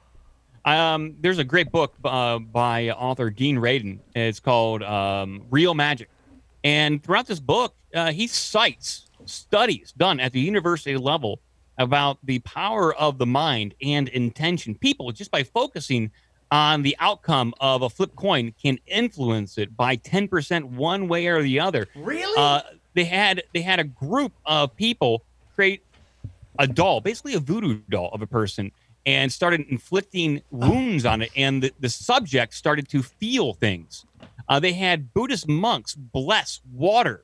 Um, there's a great book uh, by author Dean Radin. It's called um, Real Magic, and throughout this book, uh, he cites studies done at the university level about the power of the mind and intention. People just by focusing on the outcome of a flip coin can influence it by 10% one way or the other. Really? Uh, they had they had a group of people create a doll, basically a voodoo doll of a person, and started inflicting wounds on it. And the, the subject started to feel things. Uh, they had Buddhist monks bless water,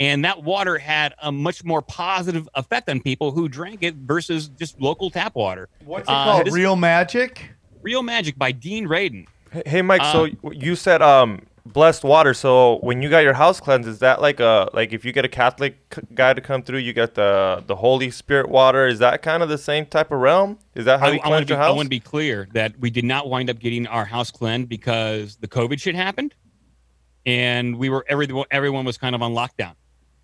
and that water had a much more positive effect on people who drank it versus just local tap water. What's it Uh, called? this- Real magic? Real Magic by Dean Radin. Hey- Hey Mike, so Uh, you said um blessed water. So when you got your house cleansed, is that like a like if you get a Catholic guy to come through, you get the the Holy Spirit water? Is that kind of the same type of realm? Is that how I, you want cleanse to your be, I want to be clear that we did not wind up getting our house cleansed because the COVID shit happened, and we were everyone everyone was kind of on lockdown,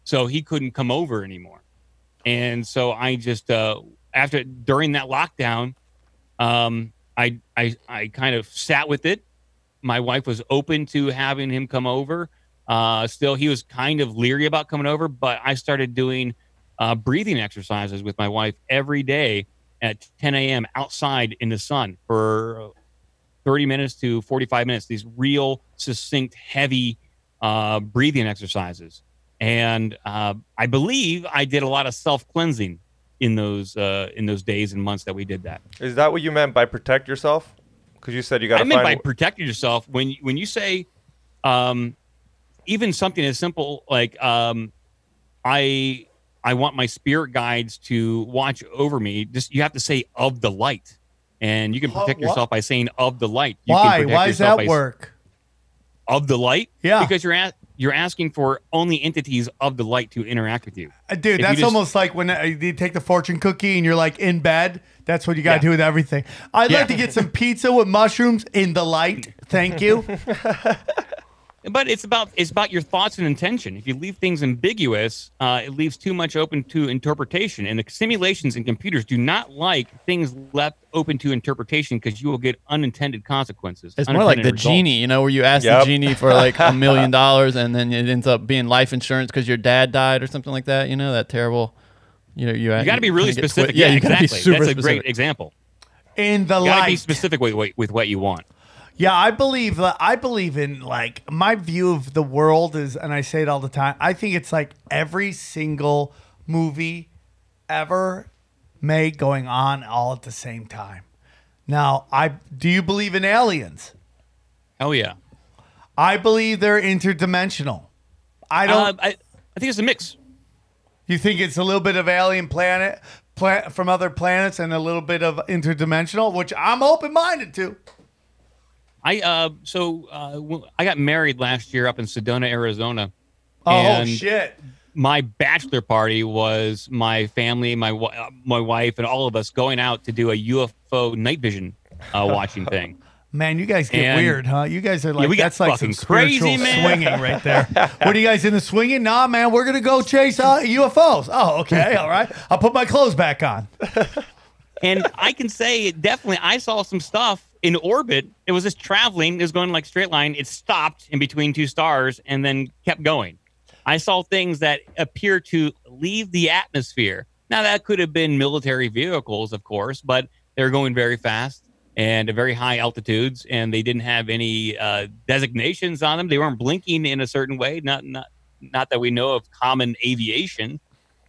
so he couldn't come over anymore, and so I just uh, after during that lockdown, um, I I I kind of sat with it. My wife was open to having him come over. Uh, still, he was kind of leery about coming over, but I started doing uh, breathing exercises with my wife every day at 10 a.m. outside in the sun for 30 minutes to 45 minutes. These real succinct, heavy uh, breathing exercises, and uh, I believe I did a lot of self cleansing in those uh, in those days and months that we did that. Is that what you meant by protect yourself? Because you said you got I to meant find. by protecting yourself when when you say, um, even something as simple like um, I I want my spirit guides to watch over me. Just you have to say of the light, and you can protect what? yourself by saying of the light. You Why? protect Why does that by- work? Of the light, Yeah. because you're at you're asking for only entities of the light to interact with you. Uh, Dude, If you that's just- almost like when uh, you take the fortune cookie and you're like in bed. That's what you got to Yeah. do with everything. I'd Yeah. like to get some pizza with mushrooms in the light. Thank you. But it's about it's about your thoughts and intention. If you leave things ambiguous, uh, it leaves too much open to interpretation. And the simulations and computers do not like things left open to interpretation because you will get unintended consequences. It's more like the results. genie, you know, where you ask Yep. the genie for like a million dollars and then it ends up being life insurance because your dad died or something like that. You know, that terrible. You know, you, You got to be really specific. twi- yeah, you got to exactly. be super That's a specific. great example. In the You got to light. be specific with, with, with what you want. Yeah, I believe that I believe in like my view of the world is and I say it all the time. I think it's like every single movie ever made going on all at the same time. Now, I do you believe in aliens? Oh yeah. I believe they're interdimensional. I don't Uh, I, I think it's a mix. You think it's a little bit of alien planet pla- from other planets and a little bit of interdimensional, which I'm open minded to. I uh so uh I got married last year up in Sedona, Arizona. Oh shit! my bachelor party was my family, my uh, my wife, and all of us going out to do a UFO night vision uh, watching thing. Man, you guys get And- weird, huh? You guys are like got that's like some crazy, man. swinging right there. what are you guys into swinging? Nah, man, we're gonna go chase uh, UFOs. Oh, okay, all right. I'll put my clothes back on. And I can say definitely, I saw some stuff in orbit. It was just traveling. It was going like straight line. It stopped in between two stars and then kept going. I saw things that appear to leave the atmosphere. Now that could have been military vehicles, of course, but they're going very fast. and at very high altitudes, and they didn't have any uh, designations on them. They weren't blinking in a certain way, not not not that we know of common aviation.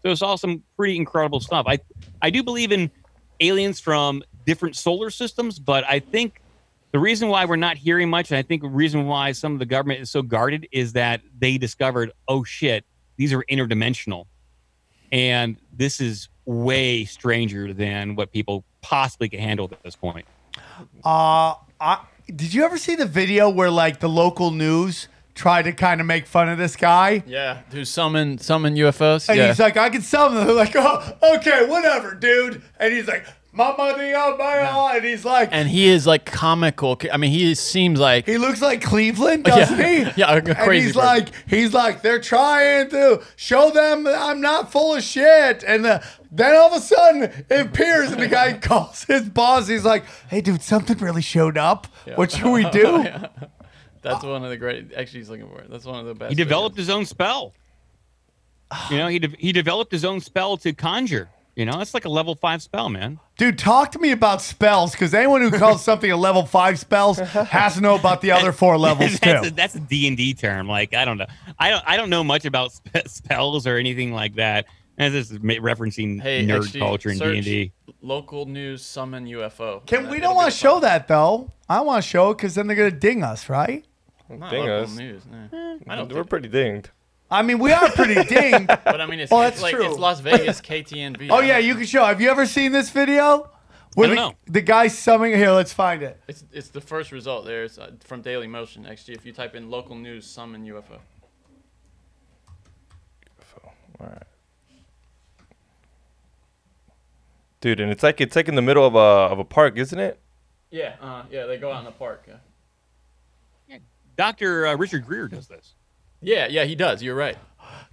So it's all some pretty incredible stuff. I I do believe in aliens from different solar systems, but I think the reason why we're not hearing much, and I think the reason why some of the government is so guarded, is that they discovered, oh shit, these are interdimensional, and this is way stranger than what people possibly can handle at this point. Uh, I, did you ever see the video where like the local news tried to kind of make fun of this guy? Yeah, who summon summon UFOs? And yeah. he's like, I can summon them. They're like, oh, okay, whatever, dude. And he's like, my money on my. And he's like, and he is like comical. I mean, he seems like he looks like Cleveland, doesn't Yeah. he? Yeah, a And he's person. like, he's like, they're trying to show them that I'm not full of shit. And uh, then all of a sudden it appears, and the guy calls his boss. He's like, hey, dude, something really showed up. What should we do? That's one of the great. Actually, he's looking for it. That's one of the best. He developed his own spell. You know, he de- he developed his own spell to conjure. You know, it's like a level five spell, man. Dude, talk to me about spells, because anyone who calls something a level five spells has to know about the other four levels that's too. a, that's a D and D term. Like I don't know. I don't I don't know much about spe- spells or anything like that. And this is referencing Hey, nerd actually, culture and D and D. Local news summon UFO. Can And we don't want to show that though? I want to show it because then they're gonna ding us, right? Not Ding us. news. no. Eh, I don't We're pretty dinged. I mean, we are pretty dinged. But I mean, it's, Oh, it's that's like true. it's Las Vegas KTNV. Oh yeah, you can show. Have you ever seen this video? Where I don't the, know. the guy summoning here. Let's find it. It's it's the first result there. It's uh, from Daily Motion. Actually, if you type in local news summon UFO. All right. Dude, and it's like it's like in the middle of a of a park, isn't it? Yeah. Uh, yeah, they go out in the park. Yeah. Doctor uh, Richard Greer does this. Yeah, yeah, he does. You're right.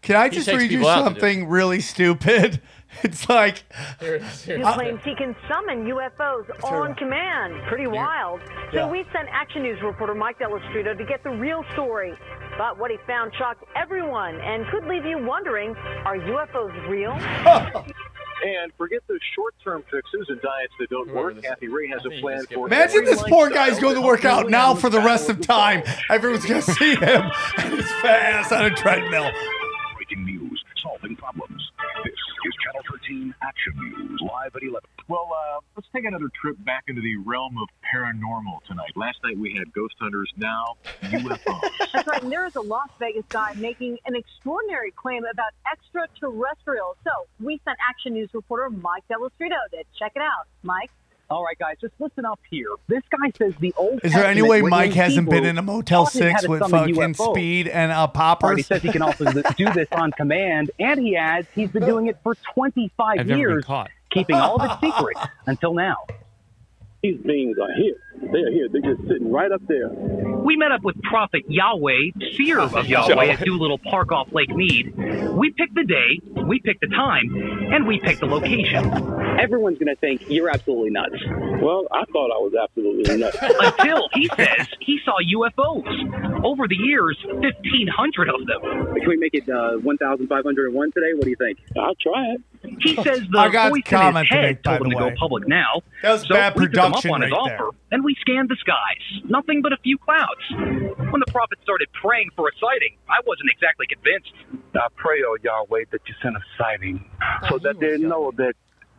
Can I He just read you people out to do it. something really stupid? It's like Here it is. Here He is. claims he can summon UFOs on command. Pretty wild. So Yeah. we sent Action News reporter Mike Dello Stritto to get the real story. But what he found shocked everyone and could leave you wondering, are UFOs real? And forget those short-term fixes and diets that don't work. Kathy Ray has a plan for it. Imagine this poor guy's going to work out now for the rest of time. Everyone's going to see him and his fat ass on a treadmill. Breaking news, solving problems. 13 Action News, live at 11. Well, uh, let's take another trip back into the realm of paranormal tonight. Last night we had ghost hunters, now UFOs. That's right. And there is a Las Vegas guy making an extraordinary claim about extraterrestrials. So we sent Action News reporter Mike Dello Stritto to check it out. Mike? All right, guys, just listen up here. This guy says the old. Is there any way Mike hasn't been in a Motel taught him how 6 with fucking UFOs. speed and uh, All right, he says he can also do this on command, and he adds he's been doing it for 25 I've never been years, caught. keeping all of it secret until now. These beings are here. They're here. They're just sitting right up there. We met up with Prophet Yahweh, seer of Yahweh at Doolittle Park off Lake Mead. We picked the day, we picked the time, and we picked the location. Everyone's going to think you're absolutely nuts. Well, I thought I was absolutely nuts. Until he says he saw UFOs. Over the years, 1,500 of them. Can we make it uh, 1,501 today? What do you think? I'll try it. He says the I got voice a in comment his to head make, told him to way. go public now. That was so bad we took him up on his right there. offer, and we scanned the skies. Nothing but a few clouds. When the prophet started praying for a sighting, I wasn't exactly convinced. I pray, oh Yahweh, that you send a sighting so that they know that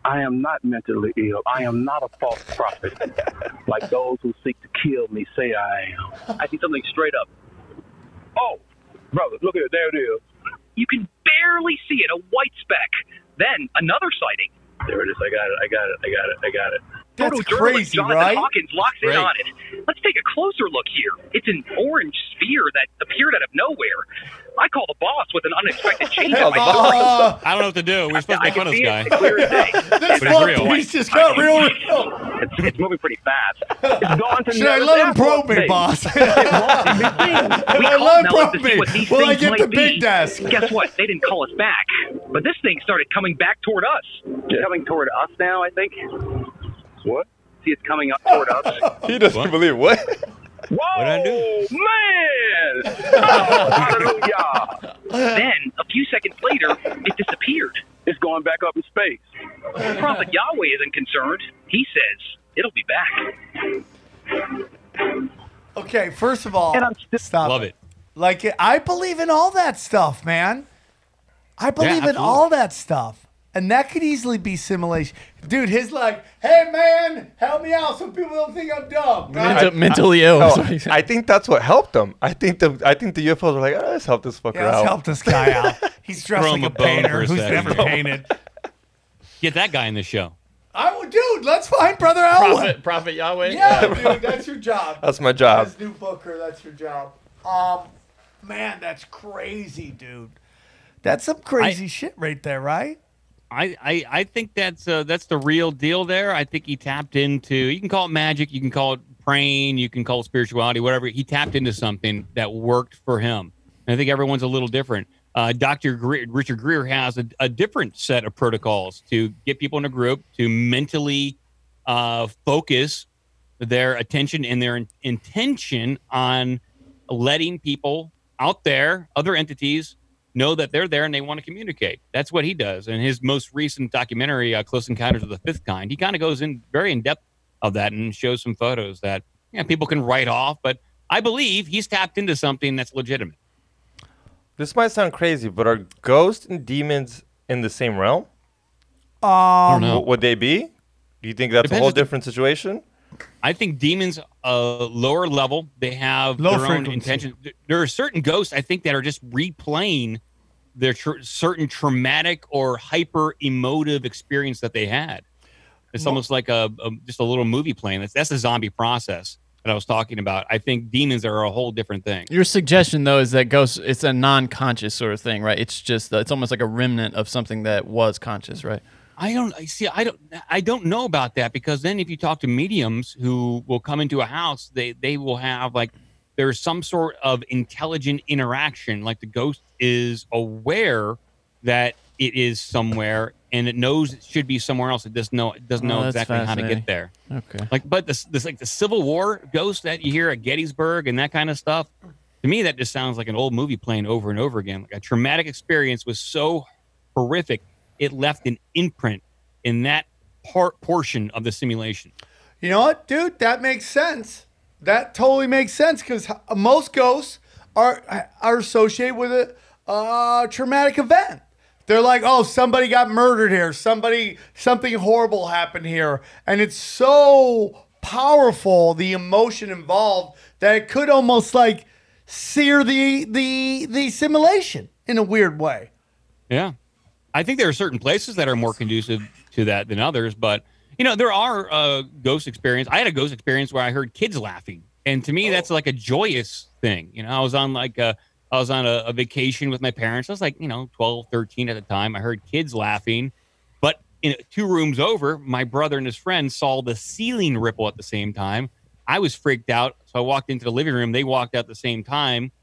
I am not mentally ill. I am not a false prophet, like those who seek to kill me say I am. I see something straight up. Oh, brother, look at it. There it is. You can barely see it, a white speck. Then another sighting. There it is. I got it. I got it. I got it. I got it. That's Photojournalist crazy, Jonathan right? Hawkins locks in on it. Let's take a closer look here. It's an orange sphere that appeared out of nowhere. I call the boss with an unexpected change in my story. Uh, I don't know what to do. We're supposed to I make fun can of this guy. it clear as this But it's real. piece just got real real. It's, it's moving pretty fast. It's going to Should I Nevada's let him probe me, today. boss? We I called let him probe me. Will I get might the be. big desk? Guess what? They didn't call us back. But this thing started coming back toward us. It's coming toward us now, I think. What? See, it's coming up toward us. He doesn't What? believe what? Whoa, What'd I do? man! Oh, hallelujah! Then, a few seconds later, it disappeared. It's going back up in space. Prophet Yahweh isn't concerned. He says, It'll be back. Okay, first of all, And I'm stop. Love it. Like I believe in all that stuff, man. I believe in all that stuff. And that could easily be simulation. Dude, his like, hey man, help me out so people don't think I'm dumb. Mental- mentally ill. Oh, is what he said. I think that's what helped them. I think the I think the UFOs were like, oh, let's help this fucker Yeah, let's out. help this guy out. He's dressed like a, a painter who's second. never painted. Get that guy in the show. I would, dude. Let's find Brother Elwood. Prophet, Prophet Yahweh. Yeah, dude, that's your job. That's my job. As new booker, that's your job. Um, man, that's crazy, dude. That's some crazy shit right there, right? I, I, I think that's uh, that's the real deal there. I think he tapped into you can call it magic, you can call it praying, you can call it spirituality, whatever. He tapped into something that worked for him. And I think everyone's a little different. Uh, Dr. Richard Greer has a, a different set of protocols to get people in a group to mentally uh, focus their attention and their in- intention on letting people out there, other entities, know that they're there and they want to communicate. That's what he does. And his most recent documentary, uh, Close Encounters of the Fifth Kind, he kind of goes in very in depth of that and shows some photos that yeah, people can write off. But I believe he's tapped into something that's legitimate. This might sound crazy, but are ghosts and demons in the same realm? Um, W- Would they be? Do you think that's Depends a whole if the- different situation? I think demons, uh, lower level, they have Low their own frequency. intentions. Th- There are certain ghosts, I think, that are just replaying their tr- certain traumatic or hyper emotive experience that they had. It's Mo- almost like a, a just a little movie playing. That's that's the zombie process that I was talking about. I think demons are a whole different thing. Your suggestion though is that ghosts it's a non-conscious sort of thing, right? It's just it's almost like a remnant of something that was conscious, right? I don't I see. I don't. I don't know about that because then if you talk to mediums who will come into a house, they they will have like there's some sort of intelligent interaction. Like the ghost is aware that it is somewhere and it knows it should be somewhere else. It doesn't know. It doesn't Oh, know exactly how to get there. Okay. Like, but this this like the Civil War ghost that you hear at Gettysburg and that kind of stuff. To me, that just sounds like an old movie playing over and over again. Like a traumatic experience was so horrific, it left an imprint in that part portion of the simulation. You know what, dude? That makes sense. That totally makes sense because most ghosts are are associated with a uh, traumatic event. They're like, oh, somebody got murdered here. Somebody, something horrible happened here, and it's so powerful the emotion involved that it could almost like sear the the the simulation in a weird way. Yeah. I think there are certain places that are more conducive to that than others, but you know, there are uh, ghost experience. I had a ghost experience where I heard kids laughing. And to me, that's like a joyous thing. You know, I was on like a, I was on a, a vacation with my parents. I was like, you know, 12, 13 at the time. I heard kids laughing, but in two rooms over, my brother and his friend saw the ceiling ripple at the same time. I was freaked out. So I walked into the living room. They walked out at the same time.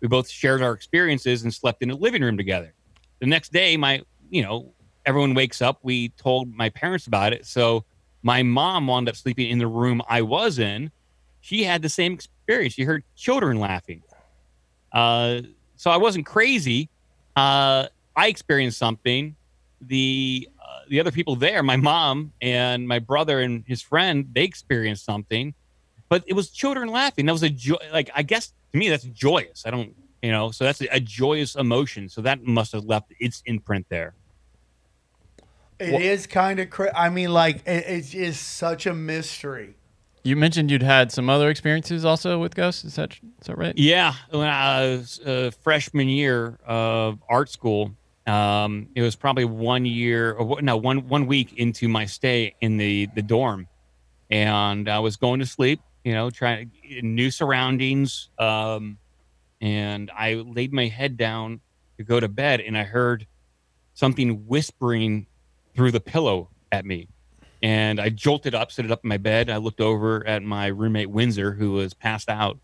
We both shared our experiences and slept in the living room together. The next day, my, you know, everyone wakes up. We told my parents about it. So my mom wound up sleeping in the room I was in. She had the same experience. She heard children laughing. Uh, so I wasn't crazy. Uh, I experienced something. The uh, the other people there, my mom and my brother and his friend, they experienced something, but it was children laughing. That was a joy. Like I guess to me, that's joyous. I don't, you know, so that's a, a joyous emotion. So that must have left its imprint there. It is kind of crazy. I mean, like it, it is such a mystery. You mentioned you'd had some other experiences also with ghosts. Is that is that right? Yeah, when I was uh, freshman year of art school, um, it was probably one year or what- no one one week into my stay in the the dorm, and I was going to sleep. You know, trying new surroundings, um, and I laid my head down to go to bed, and I heard something whispering through the pillow at me. And I jolted up, stood up in my bed. I looked over at my roommate Windsor, who was passed out,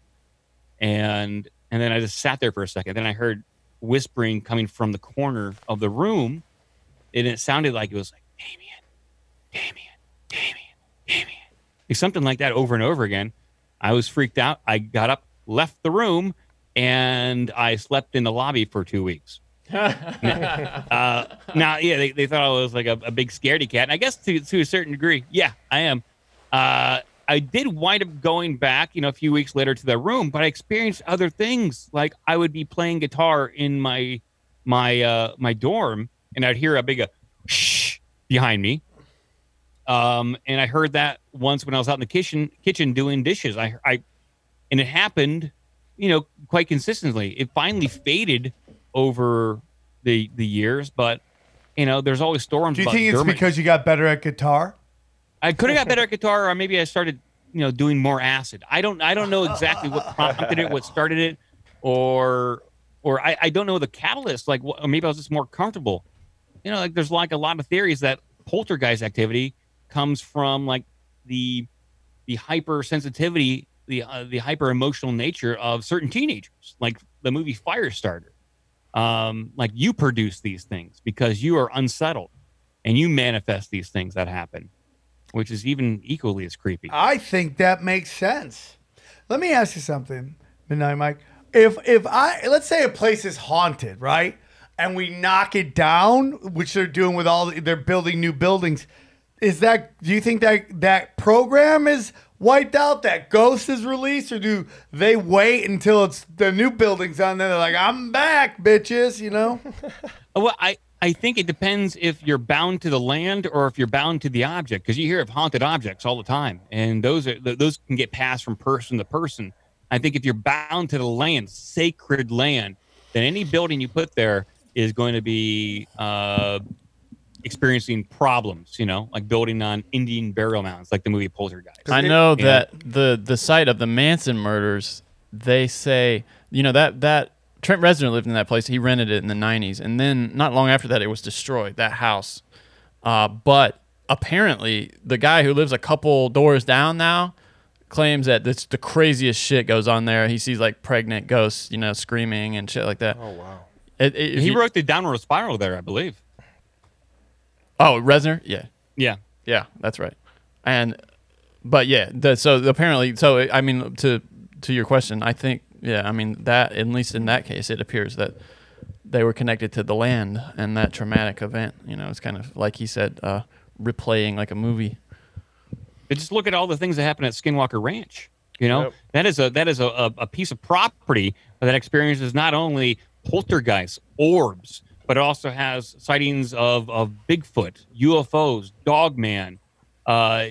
and and then I just sat there for a second. Then I heard whispering coming from the corner of the room, and it sounded like it was like Damien, Damien, Damien, Damien, like something like that over and over again. I was freaked out. I got up, left the room, and I slept in the lobby for two weeks. uh, now, yeah, they, they thought I was like a, a big scaredy cat. And I guess to, to a certain degree, yeah, I am. Uh, I did wind up going back, you know, a few weeks later to the room, but I experienced other things. Like I would be playing guitar in my my uh, my dorm, and I'd hear a big a shh behind me. Um, and I heard that once when I was out in the kitchen kitchen doing dishes. I I and it happened, you know, quite consistently. It finally faded over the the years, but you know, there's always storms. Do you think it's because you got better at guitar? I could have got better at guitar, or maybe I started, you know, doing more acid. I don't, I don't know exactly what prompted it, what started it, or, or I, I don't know the catalyst. Like, wh- or maybe I was just more comfortable. You know, like there's like a lot of theories that poltergeist activity comes from like the, the hypersensitivity, the uh, the hyper emotional nature of certain teenagers, like the movie Firestarter. Um, like you produce these things because you are unsettled, and you manifest these things that happen which is even equally as creepy. I think that makes sense. Let me ask you something, Midnight Mike. If if I let's say a place is haunted, right? And we knock it down, which they're doing with all they're building new buildings. Is that do you think that that program is wiped out, that ghost is released, or do they wait until it's the new buildings on there? They're like, I'm back, bitches, you know? Well, I I think it depends if you're bound to the land or if you're bound to the object, because you hear of haunted objects all the time, and those are those can get passed from person to person. I think if you're bound to the land, sacred land, then any building you put there is going to be uh, experiencing problems. You know, like building on Indian burial mounds, like the movie Poltergeist. I know And- that the the site of the Manson murders, they say, you know that that Trent Reznor lived in that place. He rented it in the '90s, and then not long after that, it was destroyed. That house, uh, but apparently, the guy who lives a couple doors down now claims that this the craziest shit goes on there. He sees like pregnant ghosts, you know, screaming and shit like that. Oh wow. It, it- if he you- wrote the downward spiral there, I believe. Oh, Reznor? Yeah. Yeah. Yeah, that's right. And but yeah, the, so apparently so I mean to to your question, I think yeah, I mean that at least in that case it appears that they were connected to the land and that traumatic event, you know, it's kind of like he said uh replaying like a movie. But just look at all the things that happen at Skinwalker Ranch. You know, Yep. that is a that is a, a, a piece of property that experiences not only poltergeists, orbs, but it also has sightings of of Bigfoot, UFOs, Dogman, uh,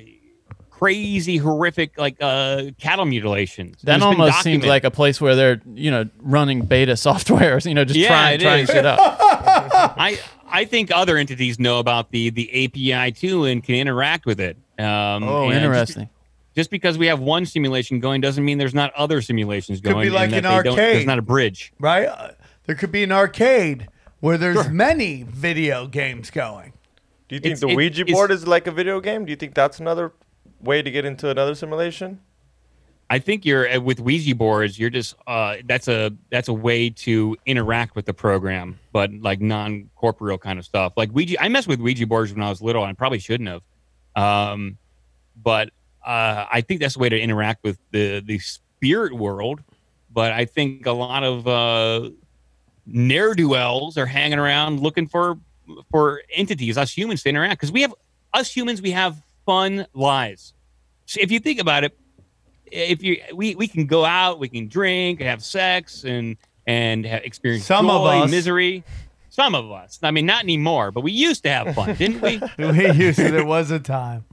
crazy, horrific like uh, cattle mutilations. That It's almost seems like a place where they're, you know, running beta software, you know, just Yeah, trying it trying is. shit up. I I think other entities know about the the API too and can interact with it. Um, Oh, and just- interesting. Just, because we have one simulation going doesn't mean there's not other simulations going. Could going. be like and an that they arcade. There's not a bridge. Right? Uh, There could be an arcade where there's many video games going. Do you think It's- the Ouija it's- board is like a video game? Do you think that's another way to get into another simulation? I think you're uh, with Ouija boards. You're just uh, that's a that's a way to interact with the program, but like non corporeal kind of stuff. Like Ouija, I messed with Ouija boards when I was little, and I probably shouldn't have. Um, but uh, I think that's a way to interact with the the spirit world. But I think a lot of uh, ne'er do wells are hanging around looking for for entities, us humans to interact because we have us humans. We have fun lives. So if you think about it, if you we we can go out, we can drink, have sex, and and experience Some of us. misery. Some of us. I mean, not anymore, but we used to have fun, didn't we? we used to, there was a time.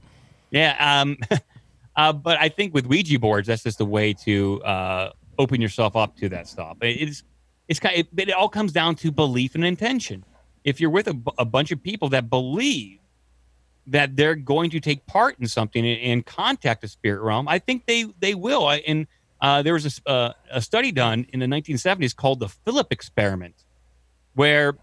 Yeah. Um, uh, but I think with Ouija boards, that's just a way to uh, open yourself up to that stuff. It- It's it's kind. Of, it, it all comes down to belief and intention. If you're with a, a bunch of people that believe that they're going to take part in something and, and contact the spirit realm, I think they they will. I, and uh, there was a, uh, a study done in the 1970s called the Philip experiment, where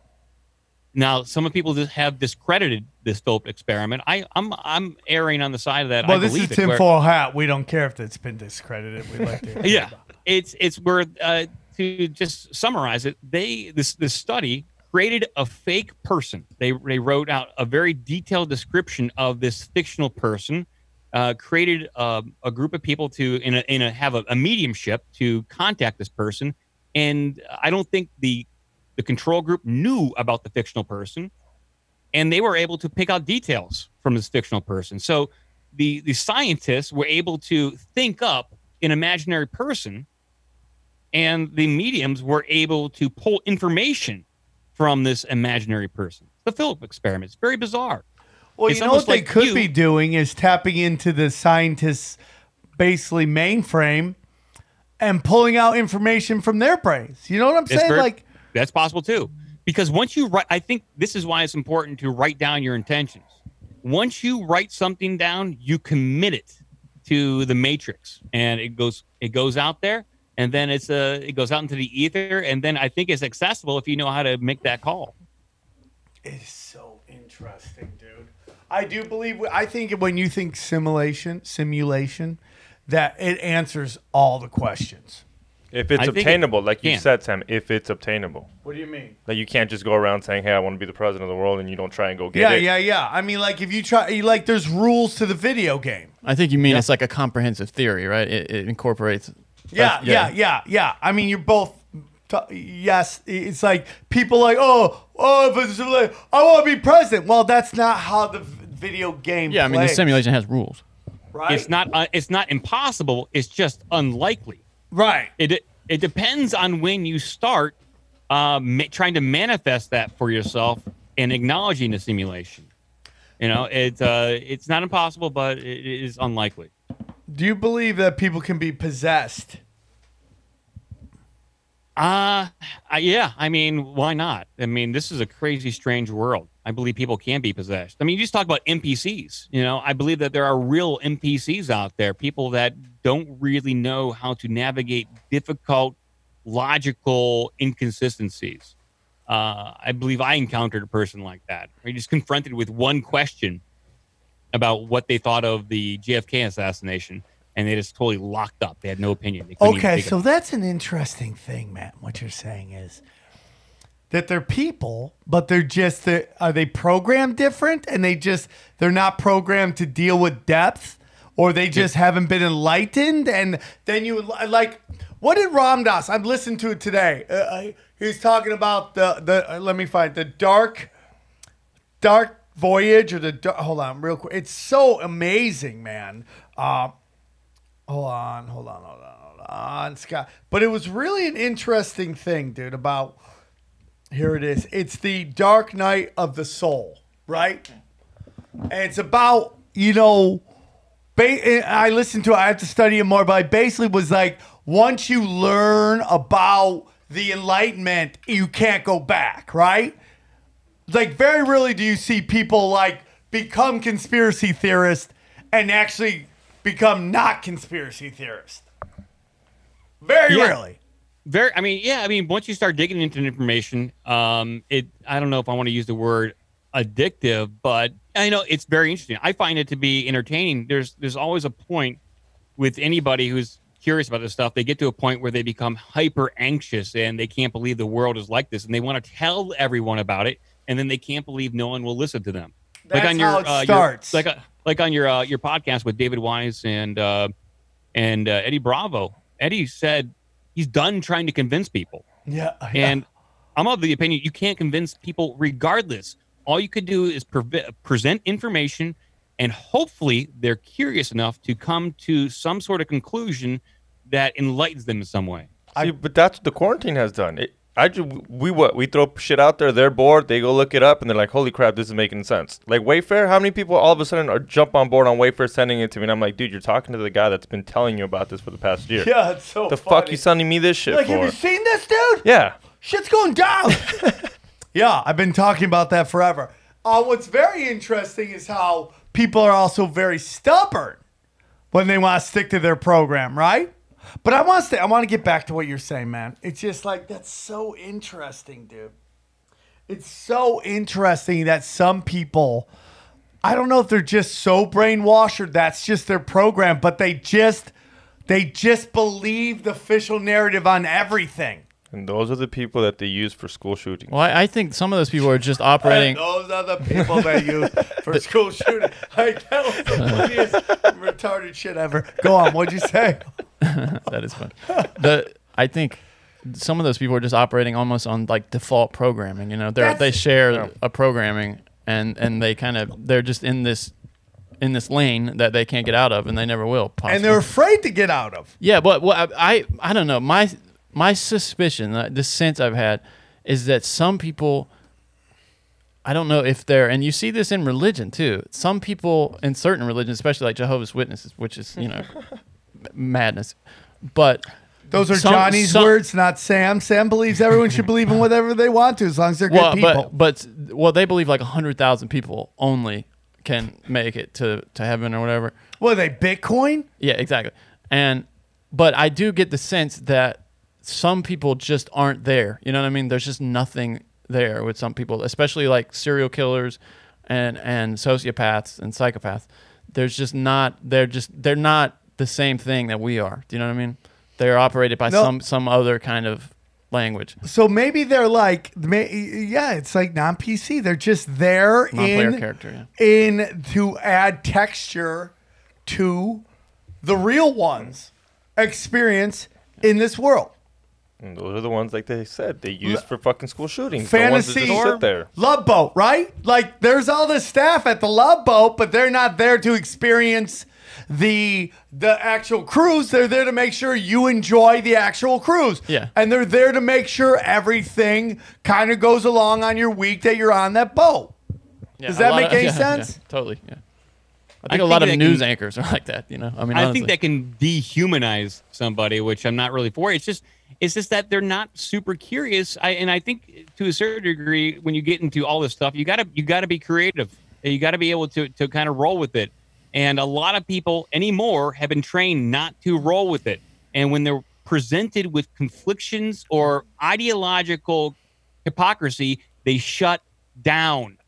now some of people just have discredited this Philip experiment. I I'm I'm erring on the side of that. Well, I this is believe it, where- tinfoil hat. We don't care if it's been discredited. We like to. yeah it's it's where uh, to just summarize it they this this study created a fake person. They they wrote out a very detailed description of this fictional person uh, created a, a group of people to in a, in a have a, a mediumship to contact this person. And i don't think the the control group knew about the fictional person and they were able to pick out details from this fictional person. So the the scientists were able to think up an imaginary person, and the mediums were able to pull information from this imaginary person. The Philip experiment. It's very bizarre. Well, It's you know what almost they could you- be doing is tapping into the scientists' basically mainframe and pulling out information from their brains. You know what I'm saying? very- like, that's possible too. Because once you write, I think this is why it's important to write down your intentions. Once you write something down, you commit it to the matrix, and it goes it goes out there, and then it's uh it goes out into the ether, and then I think it's accessible if you know how to make that call. It's so interesting, dude. I do believe. I think when you think simulation, simulation, that it answers all the questions. If it's I think it obtainable, like you can. said, Sam, if it's obtainable. What do you mean? Like you can't just go around saying, "Hey, I want to be the president of the world," and you don't try and go get Yeah, it. yeah, yeah. Yeah. I mean, like if you try, like there's rules to the video game. I think you mean it's like a comprehensive theory, right? It, it incorporates. Yeah, that's- yeah, yeah, yeah. I mean, you're both. T- yes, it's like people like, oh, oh, if it's like, I want to be president. Well, that's not how the video game. Yeah, I mean the simulation has rules. Right. It's not uh, it's not impossible. It's just unlikely. Right. It it depends on when you start uh, ma- trying to manifest that for yourself and acknowledging the simulation. You know, it's uh, it's not impossible, but it is unlikely. Do you believe that people can be possessed? Uh, yeah. I mean, why not? I mean, this is a crazy, strange world. I believe people can be possessed. I mean, you just talk about NPCs. You know, I believe that there are real NPCs out there, people that don't really know how to navigate difficult, logical inconsistencies. Uh, I believe I encountered a person like that. He just confronted with one question about what they thought of the JFK assassination, and they just totally locked up. They had no opinion. They Okay, so that's an interesting thing, Matt. What you're saying is that they're people, but they're just the are they programmed different, and they just they're not programmed to deal with depth, or they just haven't been enlightened, and then you like. What did Ram Dass? I'm listening to it today. Uh, I- he's talking about the the. uh, let me find the dark, dark voyage or the. Hold on, real quick. It's so amazing, man. Uh, hold on, hold on, hold on, hold on, Scott. But it was really an interesting thing, dude. About here it is. It's the Dark Night of the Soul, right? And it's about you know. Ba- I listened to it. I have to study it more, but I basically was like, once you learn about the Enlightenment, you can't go back, right? Like, very rarely do you see people like become conspiracy theorists and actually become not conspiracy theorists. Very Yeah. rarely. Very. I mean, yeah. I mean, once you start digging into information, um, it. I don't know if I want to use the word addictive, but I know it's very interesting. I find it to be entertaining. There's there's always a point with anybody who's curious about this stuff. They get to a point where they become hyper anxious and they can't believe the world is like this, and they want to tell everyone about it, and then they can't believe no one will listen to them. That's how it uh, your- starts. like uh, like on your uh, your podcast with David Weiss and uh, and uh, Eddie Bravo. Eddie said he's done trying to convince people. Yeah. And I'm of the opinion you can't convince people regardless. All you could do is pre- present information, and hopefully they're curious enough to come to some sort of conclusion that enlightens them in some way. See, but that's what the quarantine has done. It, I just, we what we throw shit out there. They're bored. They go look it up, and they're like, "Holy crap, this is making sense." Like Wayfair, how many people all of a sudden are jump on board on Wayfair, sending it to me? And I'm like, "Dude, you're talking to the guy that's been telling you about this for the past year." Yeah, it's so The fuck funny. you sending me this shit like, for? have you seen this, dude? yeah. Shit's going down. yeah, I've been talking about that forever. Uh, what's very interesting is how people are also very stubborn when they want to stick to their program, right? But I want to stay. I want to get back to what you're saying, man. It's just like that's so interesting, dude. It's so interesting that some people, I don't know if they're just so brainwashed or that's just their program, but they just they just believe the official narrative on everything. And those are the people that they use for school shootings. Well, I, I think some of those people are just operating. Those are the people that use for school shooting. I, that was the funniest retarded shit ever. Go on, what'd you say? that is fun. The I think some of those people are just operating almost on like default programming. You know, they they That's- share a programming and and they kind of they're just in this in this lane that they can't get out of, and they never will. Possibly. and they're afraid to get out of. Yeah, but well, I, I I don't know. My my suspicion, uh, the sense I've had, is that some people. I don't know if they're, and you see this in religion too. Some people in certain religions, especially like Jehovah's Witnesses, which is you know madness, but Those are some- Johnny's some- words, not Sam. Sam believes everyone should believe in whatever they want to, as long as they're good people. but but well, they believe like hundred thousand people only can make it to to heaven or whatever. what are they Bitcoin? Yeah, exactly. And but I do get the sense that some people just aren't there. You know what I mean? There's just nothing there with some people, especially like serial killers and and sociopaths and psychopaths. There's just not they're just they're not the same thing that we are. Do you know what I mean? They're operated by No. some some other kind of language. So maybe they're like, may, yeah, it's like non PC. They're just there Non-player in character, in to add texture to the real ones experience in this world. And those are the ones, like they said, they use for fucking school shootings. the ones that Fantasy just sit there. Love Boat, right? Like there's all this staff at the Love Boat, but they're not there to experience the the actual cruise. They're there to make sure you enjoy the actual cruise. Yeah. And they're there to make sure everything kind of goes along on your week that you're on that boat. Yeah, Does a that lot make of- any yeah, yeah, sense? totally. Yeah. I I think a lot of think that news can- anchors are like that. You know, I mean, I honestly. think that can dehumanize somebody, which I'm not really for. It's just it's just that they're not super curious. I and I think to a certain degree, when you get into all this stuff, you gotta you gotta be creative. You gotta be able to to kind of roll with it. And a lot of people anymore have been trained not to roll with it. And when they're presented with conflictions or ideological hypocrisy, they shut down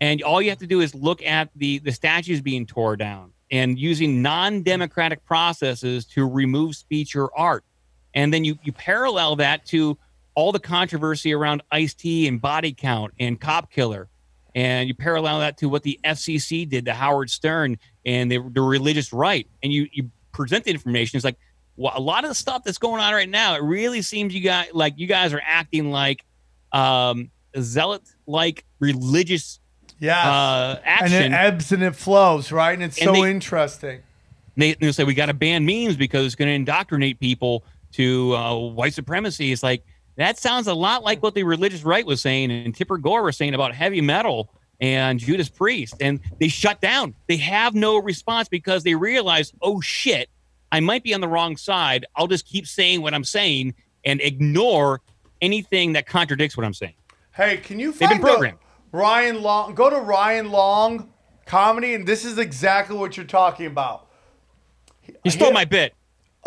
and all you have to do is look at the the statues being tore down and using non-democratic processes to remove speech or art and then you you parallel that to all the controversy around ice-t and body count and cop killer and you parallel that to what the fcc did to howard stern and the, the religious right and you you present the information it's like well, a lot of the stuff that's going on right now it really seems you got like you guys are acting like um zealot like religious Yeah. uh, and it ebbs and it flows, right? And it's And so they- interesting. they, they say we got to ban memes because it's going to indoctrinate people to uh, white supremacy. It's like that sounds a lot like what the religious right was saying and Tipper Gore was saying about heavy metal and Judas Priest, and they shut down. They have no response because they realize, oh shit, I might be on the wrong side. I'll just keep saying what I'm saying and ignore anything that contradicts what I'm saying. Hey, can you They've been find programmed. Ryan Long? Go to Ryan Long comedy, and this is exactly what you're talking about. You stole my bit.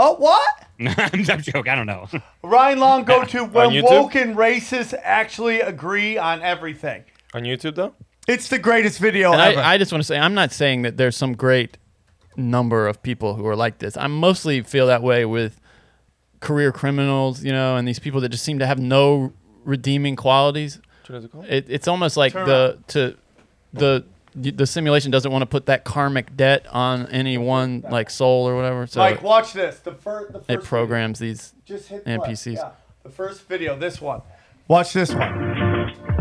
Oh, what? I'm I'm joking. I don't know. Ryan Long, go to when YouTube? woke and racists actually agree on everything. On YouTube, though? It's the greatest video And ever. I, I just want to say, I'm not saying that there's some great number of people who are like this. I mostly feel that way with career criminals, you know, and these people that just seem to have no redeeming qualities. What is it called? It's almost like Turn the to the the simulation doesn't want to put that karmic debt on any one like soul or whatever. So Mike, watch this. The, fir- the first it programs these Just hit play. NPCs. Yeah, the first video. This one. Watch this one.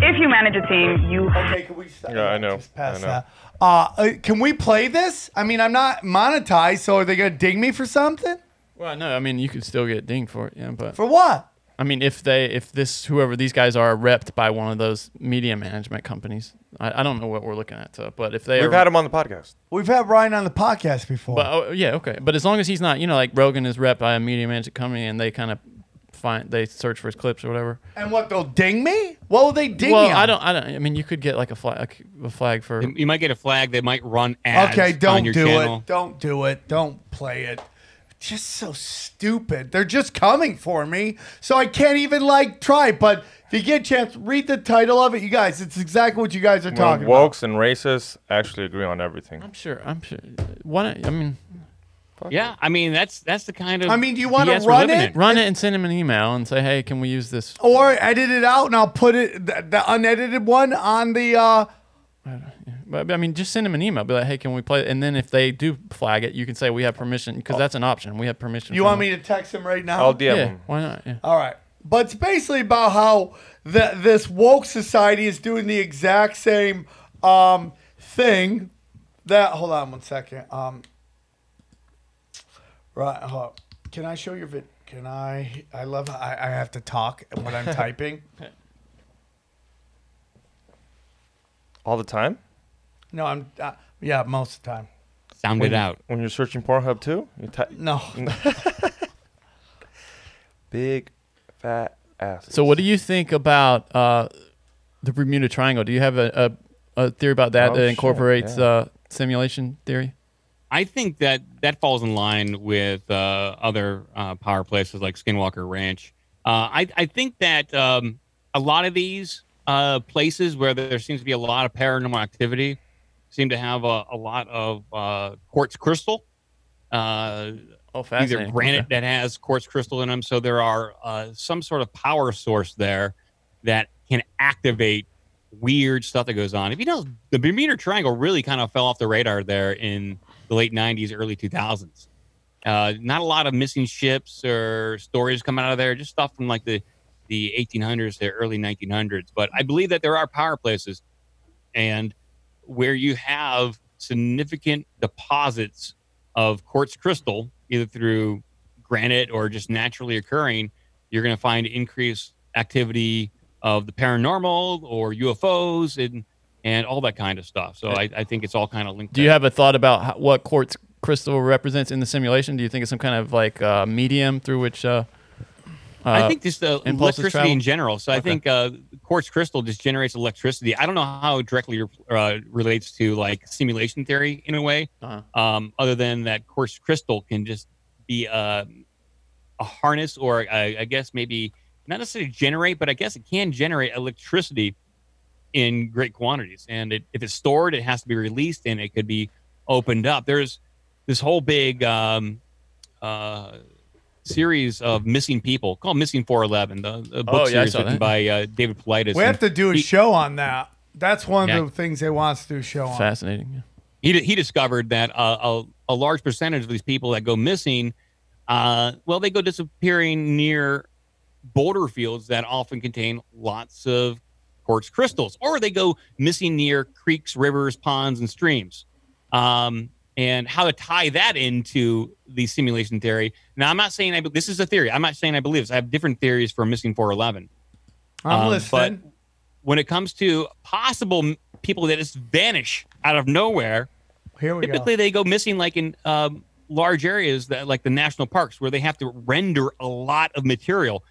If you manage a team, you. Okay, can we stop? Yeah, I know. Just pass I know. that. Uh, uh, can we play this? I mean, I'm not monetized, so are they gonna ding me for something? Well, no, I mean you could still get dinged for it, yeah, but For what? I mean if they if this whoever these guys are repped by one of those media management companies, I, I don't know what we're looking at, so, but if they We've are, had him on the podcast. We've had Ryan on the podcast before. But oh, yeah, okay. But as long as he's not, you know, like Rogan is rep by a media management company, and they kind of find they search for his clips or whatever. and what? They'll ding me? What will they ding me? well, me? I don't, I don't. I mean, you could get like a flag, a flag for. You might get a flag that might run ads. Okay, don't your do channel. it. Don't do it. Don't play it. Just so stupid. They're just coming for me, so I can't even like try. But if you get a chance, read the title of it, you guys. It's exactly what you guys are When talking about. wokes and racists actually agree on everything. I'm sure. I'm sure. Why not? I mean, Yeah, I mean that's that's the kind of. I mean, do you wanna run it? in. run it and send him an email and say, hey, can we use this? Or edit it out, and I'll put it the, the unedited one on the. uh But I mean, just send him an email. Be like, hey, can we play? it? And then if they do flag it, you can say we have permission because that's an option. We have permission. You want them. me to text him right now? I'll DM Yeah, him. why not? Yeah. All right. But it's basically about how the, this woke society is doing the exact same um, thing that. Hold on one second. Um. Right. Hold up. Can I show your vid? Can I? I love. I, I have to talk when I'm typing. All the time? No, I'm. Uh, yeah, most of the time. Sound When it you- out. When you're searching Pornhub too? You ty- No. Big fat ass. So, what do you think about uh, the Bermuda Triangle? Do you have a, a, a theory about that Oh, that shit, incorporates yeah. uh, simulation theory? I think that that falls in line with uh, other uh, power places like Skinwalker Ranch. Uh, I, I think that um, a lot of these uh, places where there seems to be a lot of paranormal activity seem to have a, a lot of uh, quartz crystal. Uh, oh, Either granite Okay. that has quartz crystal in them. So there are uh, some sort of power source there that can activate weird stuff that goes on. If you know, the Bermuda Triangle really kind of fell off the radar there in the late 90s, early 2000s. Uh, not a lot of missing ships or stories coming out of there, just stuff from like the, the 1800s to early 1900s. But I believe that there are power places and where you have significant deposits of quartz crystal, either through granite or just naturally occurring, you're going to find increased activity of the paranormal or UFOs and and all that kind of stuff. So I, I think it's all kind of linked. Do you have a thought about how, what quartz crystal represents in the simulation? Do you think it's some kind of like uh, medium through which? Uh, I uh, think just the electricity travel? in general. So I think uh, quartz crystal just generates electricity. I don't know how it directly uh, relates to like simulation theory in a way, Uh-huh. um, other than that quartz crystal can just be uh, a harness or I I guess maybe not necessarily generate, but I guess it can generate electricity in great quantities. And it, if it's stored, it has to be released and it could be opened up. There's this whole big um, uh, series of missing people called Missing 411, the, the book Oh, yeah, series written that. by uh, David Paulides. We have to do a he- show on that. That's one Yeah. of the things they want us to do a show on. Fascinating. he he discovered that uh, a, a large percentage of these people that go missing, uh, well, they go disappearing near boulder fields that often contain lots of quartz crystals, or they go missing near creeks, rivers, ponds, and streams. Um, and how to tie that into the simulation theory. Now, I'm not saying I, this is a theory. I'm not saying I believe this. I have different theories for missing 411. I'm Um, listening. But when it comes to possible people that just vanish out of nowhere, Here we typically they go missing like in um, large areas that like the national parks where they have to render a lot of material.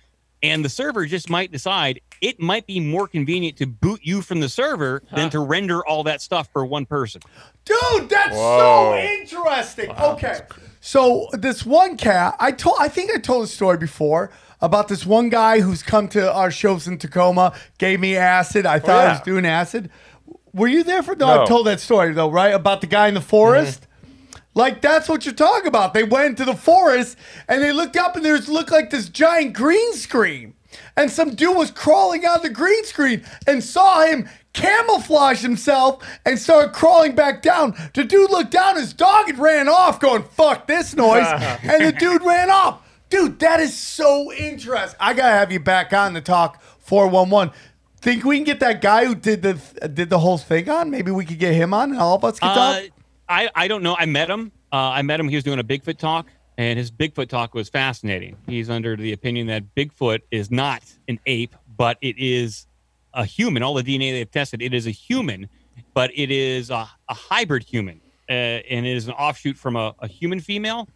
And the server just might decide it might be more convenient to boot you from the server than to render all that stuff for one person. Dude, that's Whoa. so interesting. Okay. So this one cat, I told I think I told a story before about this one guy who's come to our shows in Tacoma, gave me acid. I oh, thought I was doing acid. Were you there for no, No. I told that story though, right? About the guy in the forest? Like that's what you're talking about. They went into the forest and they looked up and there's looked like this giant green screen. And some dude was crawling on the green screen and saw him camouflage himself and started crawling back down. The dude looked down, his dog had ran off, going, fuck this noise. and the dude ran off. Dude, that is so interesting. I gotta have you back on to talk 411. Think we can get that guy who did the did the whole thing on? Maybe we could get him on and all of us could Uh, talk? I, I don't know. I met him. Uh, I met him. He was doing a Bigfoot talk, and his Bigfoot talk was fascinating. He's under the opinion that Bigfoot is not an ape, but it is a human. All the DNA they've tested, it is a human, but it is a, a hybrid human, uh, and it is an offshoot from a, a human female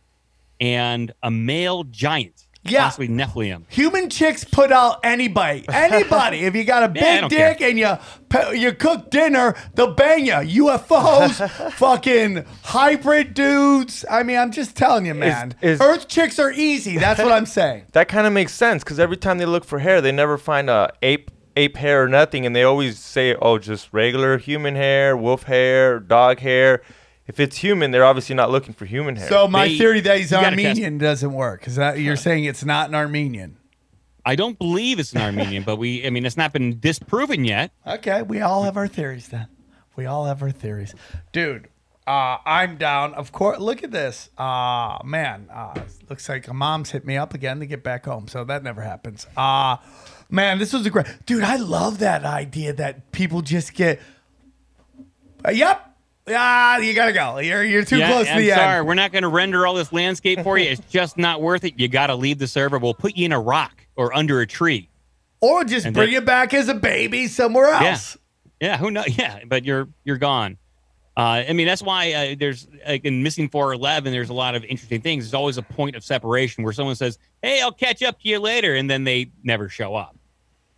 and a male giant, Yeah. possibly Nephilim. Human chicks put out anybody, anybody. if you got a Yeah, I big don't dick care. and you you cook dinner, they'll bang you. UFOs, fucking hybrid dudes. I mean, I'm just telling you, man. is- Earth chicks are easy. That's what I'm saying. That kind of makes sense because every time they look for hair, they never find a ape ape hair or nothing, and they always say, "Oh, just regular human hair, wolf hair, dog hair." If it's human, they're obviously not looking for human hair. So my They- theory that he's you gotta test- Armenian doesn't work because you're saying it's not an Armenian. I don't believe it's an Armenian, but we, I mean, it's not been disproven yet. Okay, we all have our theories then. We all have our theories, dude. Uh, I'm down. Of course. Look at this. Uh, man. Uh, looks like a mom's hit me up again to get back home, so that never happens. Uh, man, this was a great, dude. I love that idea that people just get. Uh, yep. Yeah, you gotta go. You're you're too Yeah, close to I'm the sorry. end. We're not going to render all this landscape for you. It's just not worth it. You got to leave the server. We'll put you in a rock or under a tree. Or just And bring then- it back as a baby somewhere else. Yeah. Yeah. Who knows? Yeah. But you're you're gone. Uh, I mean, that's why uh, there's like in missing 411. There's a lot of interesting things. There's always a point of separation where someone says, "Hey, I'll catch up to you later," and then they never show up.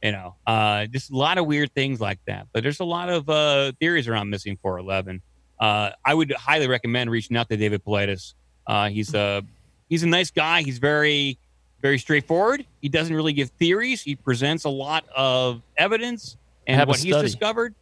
You know, uh, just a lot of weird things like that. But there's a lot of uh, theories around missing 411. Uh, I would highly recommend reaching out to David Paulides. Uh, he's a he's a nice guy. He's very very straightforward. He doesn't really give theories. He presents a lot of evidence and Have what he's discovered.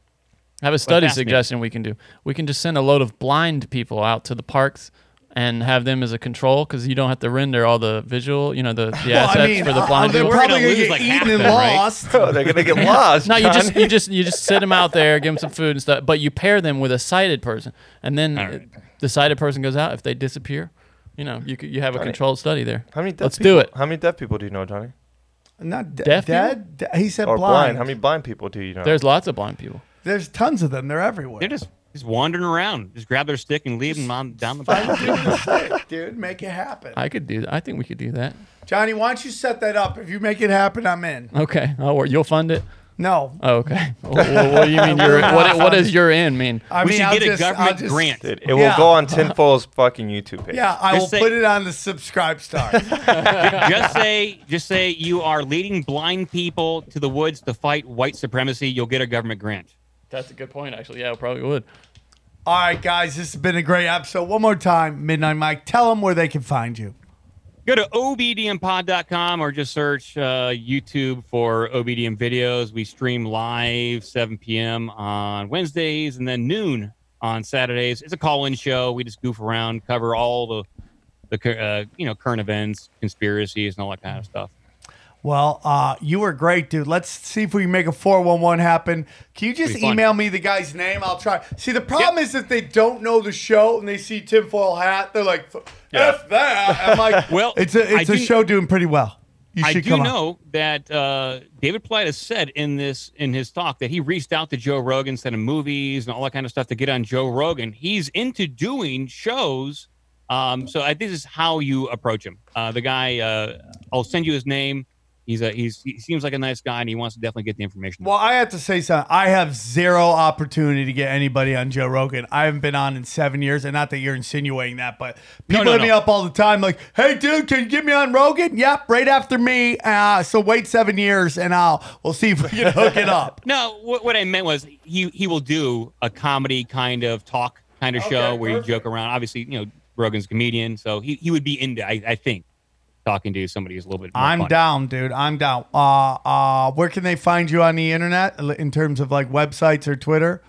I have a study suggestion we can do. We can just send a load of blind people out to the parks and have them as a control because you don't have to render all the visual, you know, the, the Well, I assets mean, for the uh, blind they're people. probably gonna get eaten and lost. They're gonna get lost. no, you just you just you just sit them out there, give them some food and stuff, but you pair them with a sighted person, and then uh, the sighted person goes out. If they disappear, you know, you you have a Johnny, controlled study there. How many deaf Let's people, do it. How many deaf people do you know, Johnny? Not de- Deaf dead. De- he said or blind. How many blind people do you know? There's lots of blind people. There's tons of them. They're everywhere. They're just just wandering around. Just grab their stick and leave them on down the path. Dude, make it happen. I could do that. I think we could do that. Johnny, why don't you set that up? If you make it happen, I'm in. Okay, oh, I'll. You'll fund it. No. Oh, okay. Well, well, what do you mean? You're what? What does your in mean? I mean, I'll just, I'll just- Dude, it Yeah. will go on Tinfoil's fucking YouTube page. Yeah, I Just will say- put it on the subscribe star. just say just say you are leading blind people to the woods to fight white supremacy. You'll get a government grant. That's a good point, actually. Yeah, I probably would. All right, guys, this has been a great episode. One more time, Midnight Mike, tell them where they can find you. Go to obdmpod.com or just search uh, YouTube for OBDM videos. We stream live 7 p.m. on Wednesdays and then noon on Saturdays. It's a call-in show. We just goof around, cover all the the uh, you know current events, conspiracies, and all that kind of stuff. Well, uh, you were great, dude. Let's see if we can make a 411 happen. Can you just email me the guy's name? I'll try. See, the problem is if they don't know the show and they see tinfoil hat, they're like, F that. I'm like, Well, it's a, it's I a do- show doing pretty well. You I should do come on. know that uh, David Paulides said in this in his talk that he reached out to Joe Rogan, sent him movies and all that kind of stuff to get on Joe Rogan. He's into doing shows, um, so I this is how you approach him. Uh, the guy, uh, I'll send you his name. He's a he's he seems like a nice guy, and he wants to definitely get the information. Well, I have to say something. I have zero opportunity to get anybody on Joe Rogan. I haven't been on in seven years, and not that you're insinuating that, but people no, hit me up all the time, like, "Hey, dude, can you get me on Rogan?" Yep, right after me. Uh, so wait seven years, and I'll we'll see if we can hook it up. No, what, what I meant was he he will do a comedy kind of talk kind of show where you joke around. Obviously, you know Rogan's comedian, so he, he would be into I, I think talking to somebody who's a little bit. I'm funny. down, dude. I'm down. Uh, uh, where can they find you on the internet in terms of like websites or Twitter?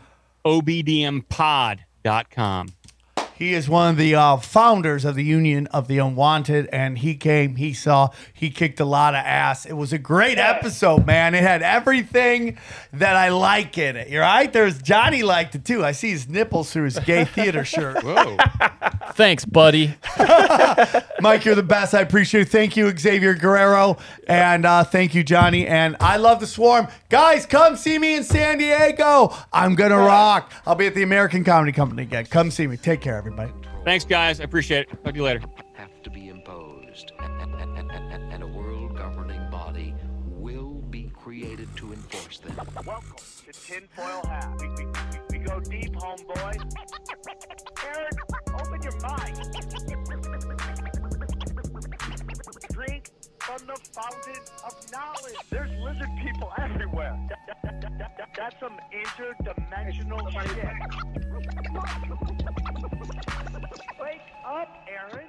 obdmpod.com. He is one of the uh, founders of the Union of the Unwanted, and he came, he saw, he kicked a lot of ass. It was a great episode, man. It had everything that I like in it. You're right. There's Johnny liked it too. I see his nipples through his gay theater shirt. Whoa. Thanks, buddy. Mike, you're the best. I appreciate it. Thank you, Xavier Guerrero. And uh, thank you, Johnny. And I love the swarm. Guys, come see me in San Diego. I'm going to rock. I'll be at the American Comedy Company again. Come see me. Take care, everybody. Thanks, guys. I appreciate it. Talk to you later. have to be imposed, and, and, and, and, and a world governing body will be created to enforce them. Welcome to Tinfoil Hat. We, we, we, we go deep, homeboy. Aaron, open your mind. Drink from the fountain of knowledge. There's lizard people everywhere. That- that- that- that- that- that- that's some interdimensional shit. Wake up, Aaron.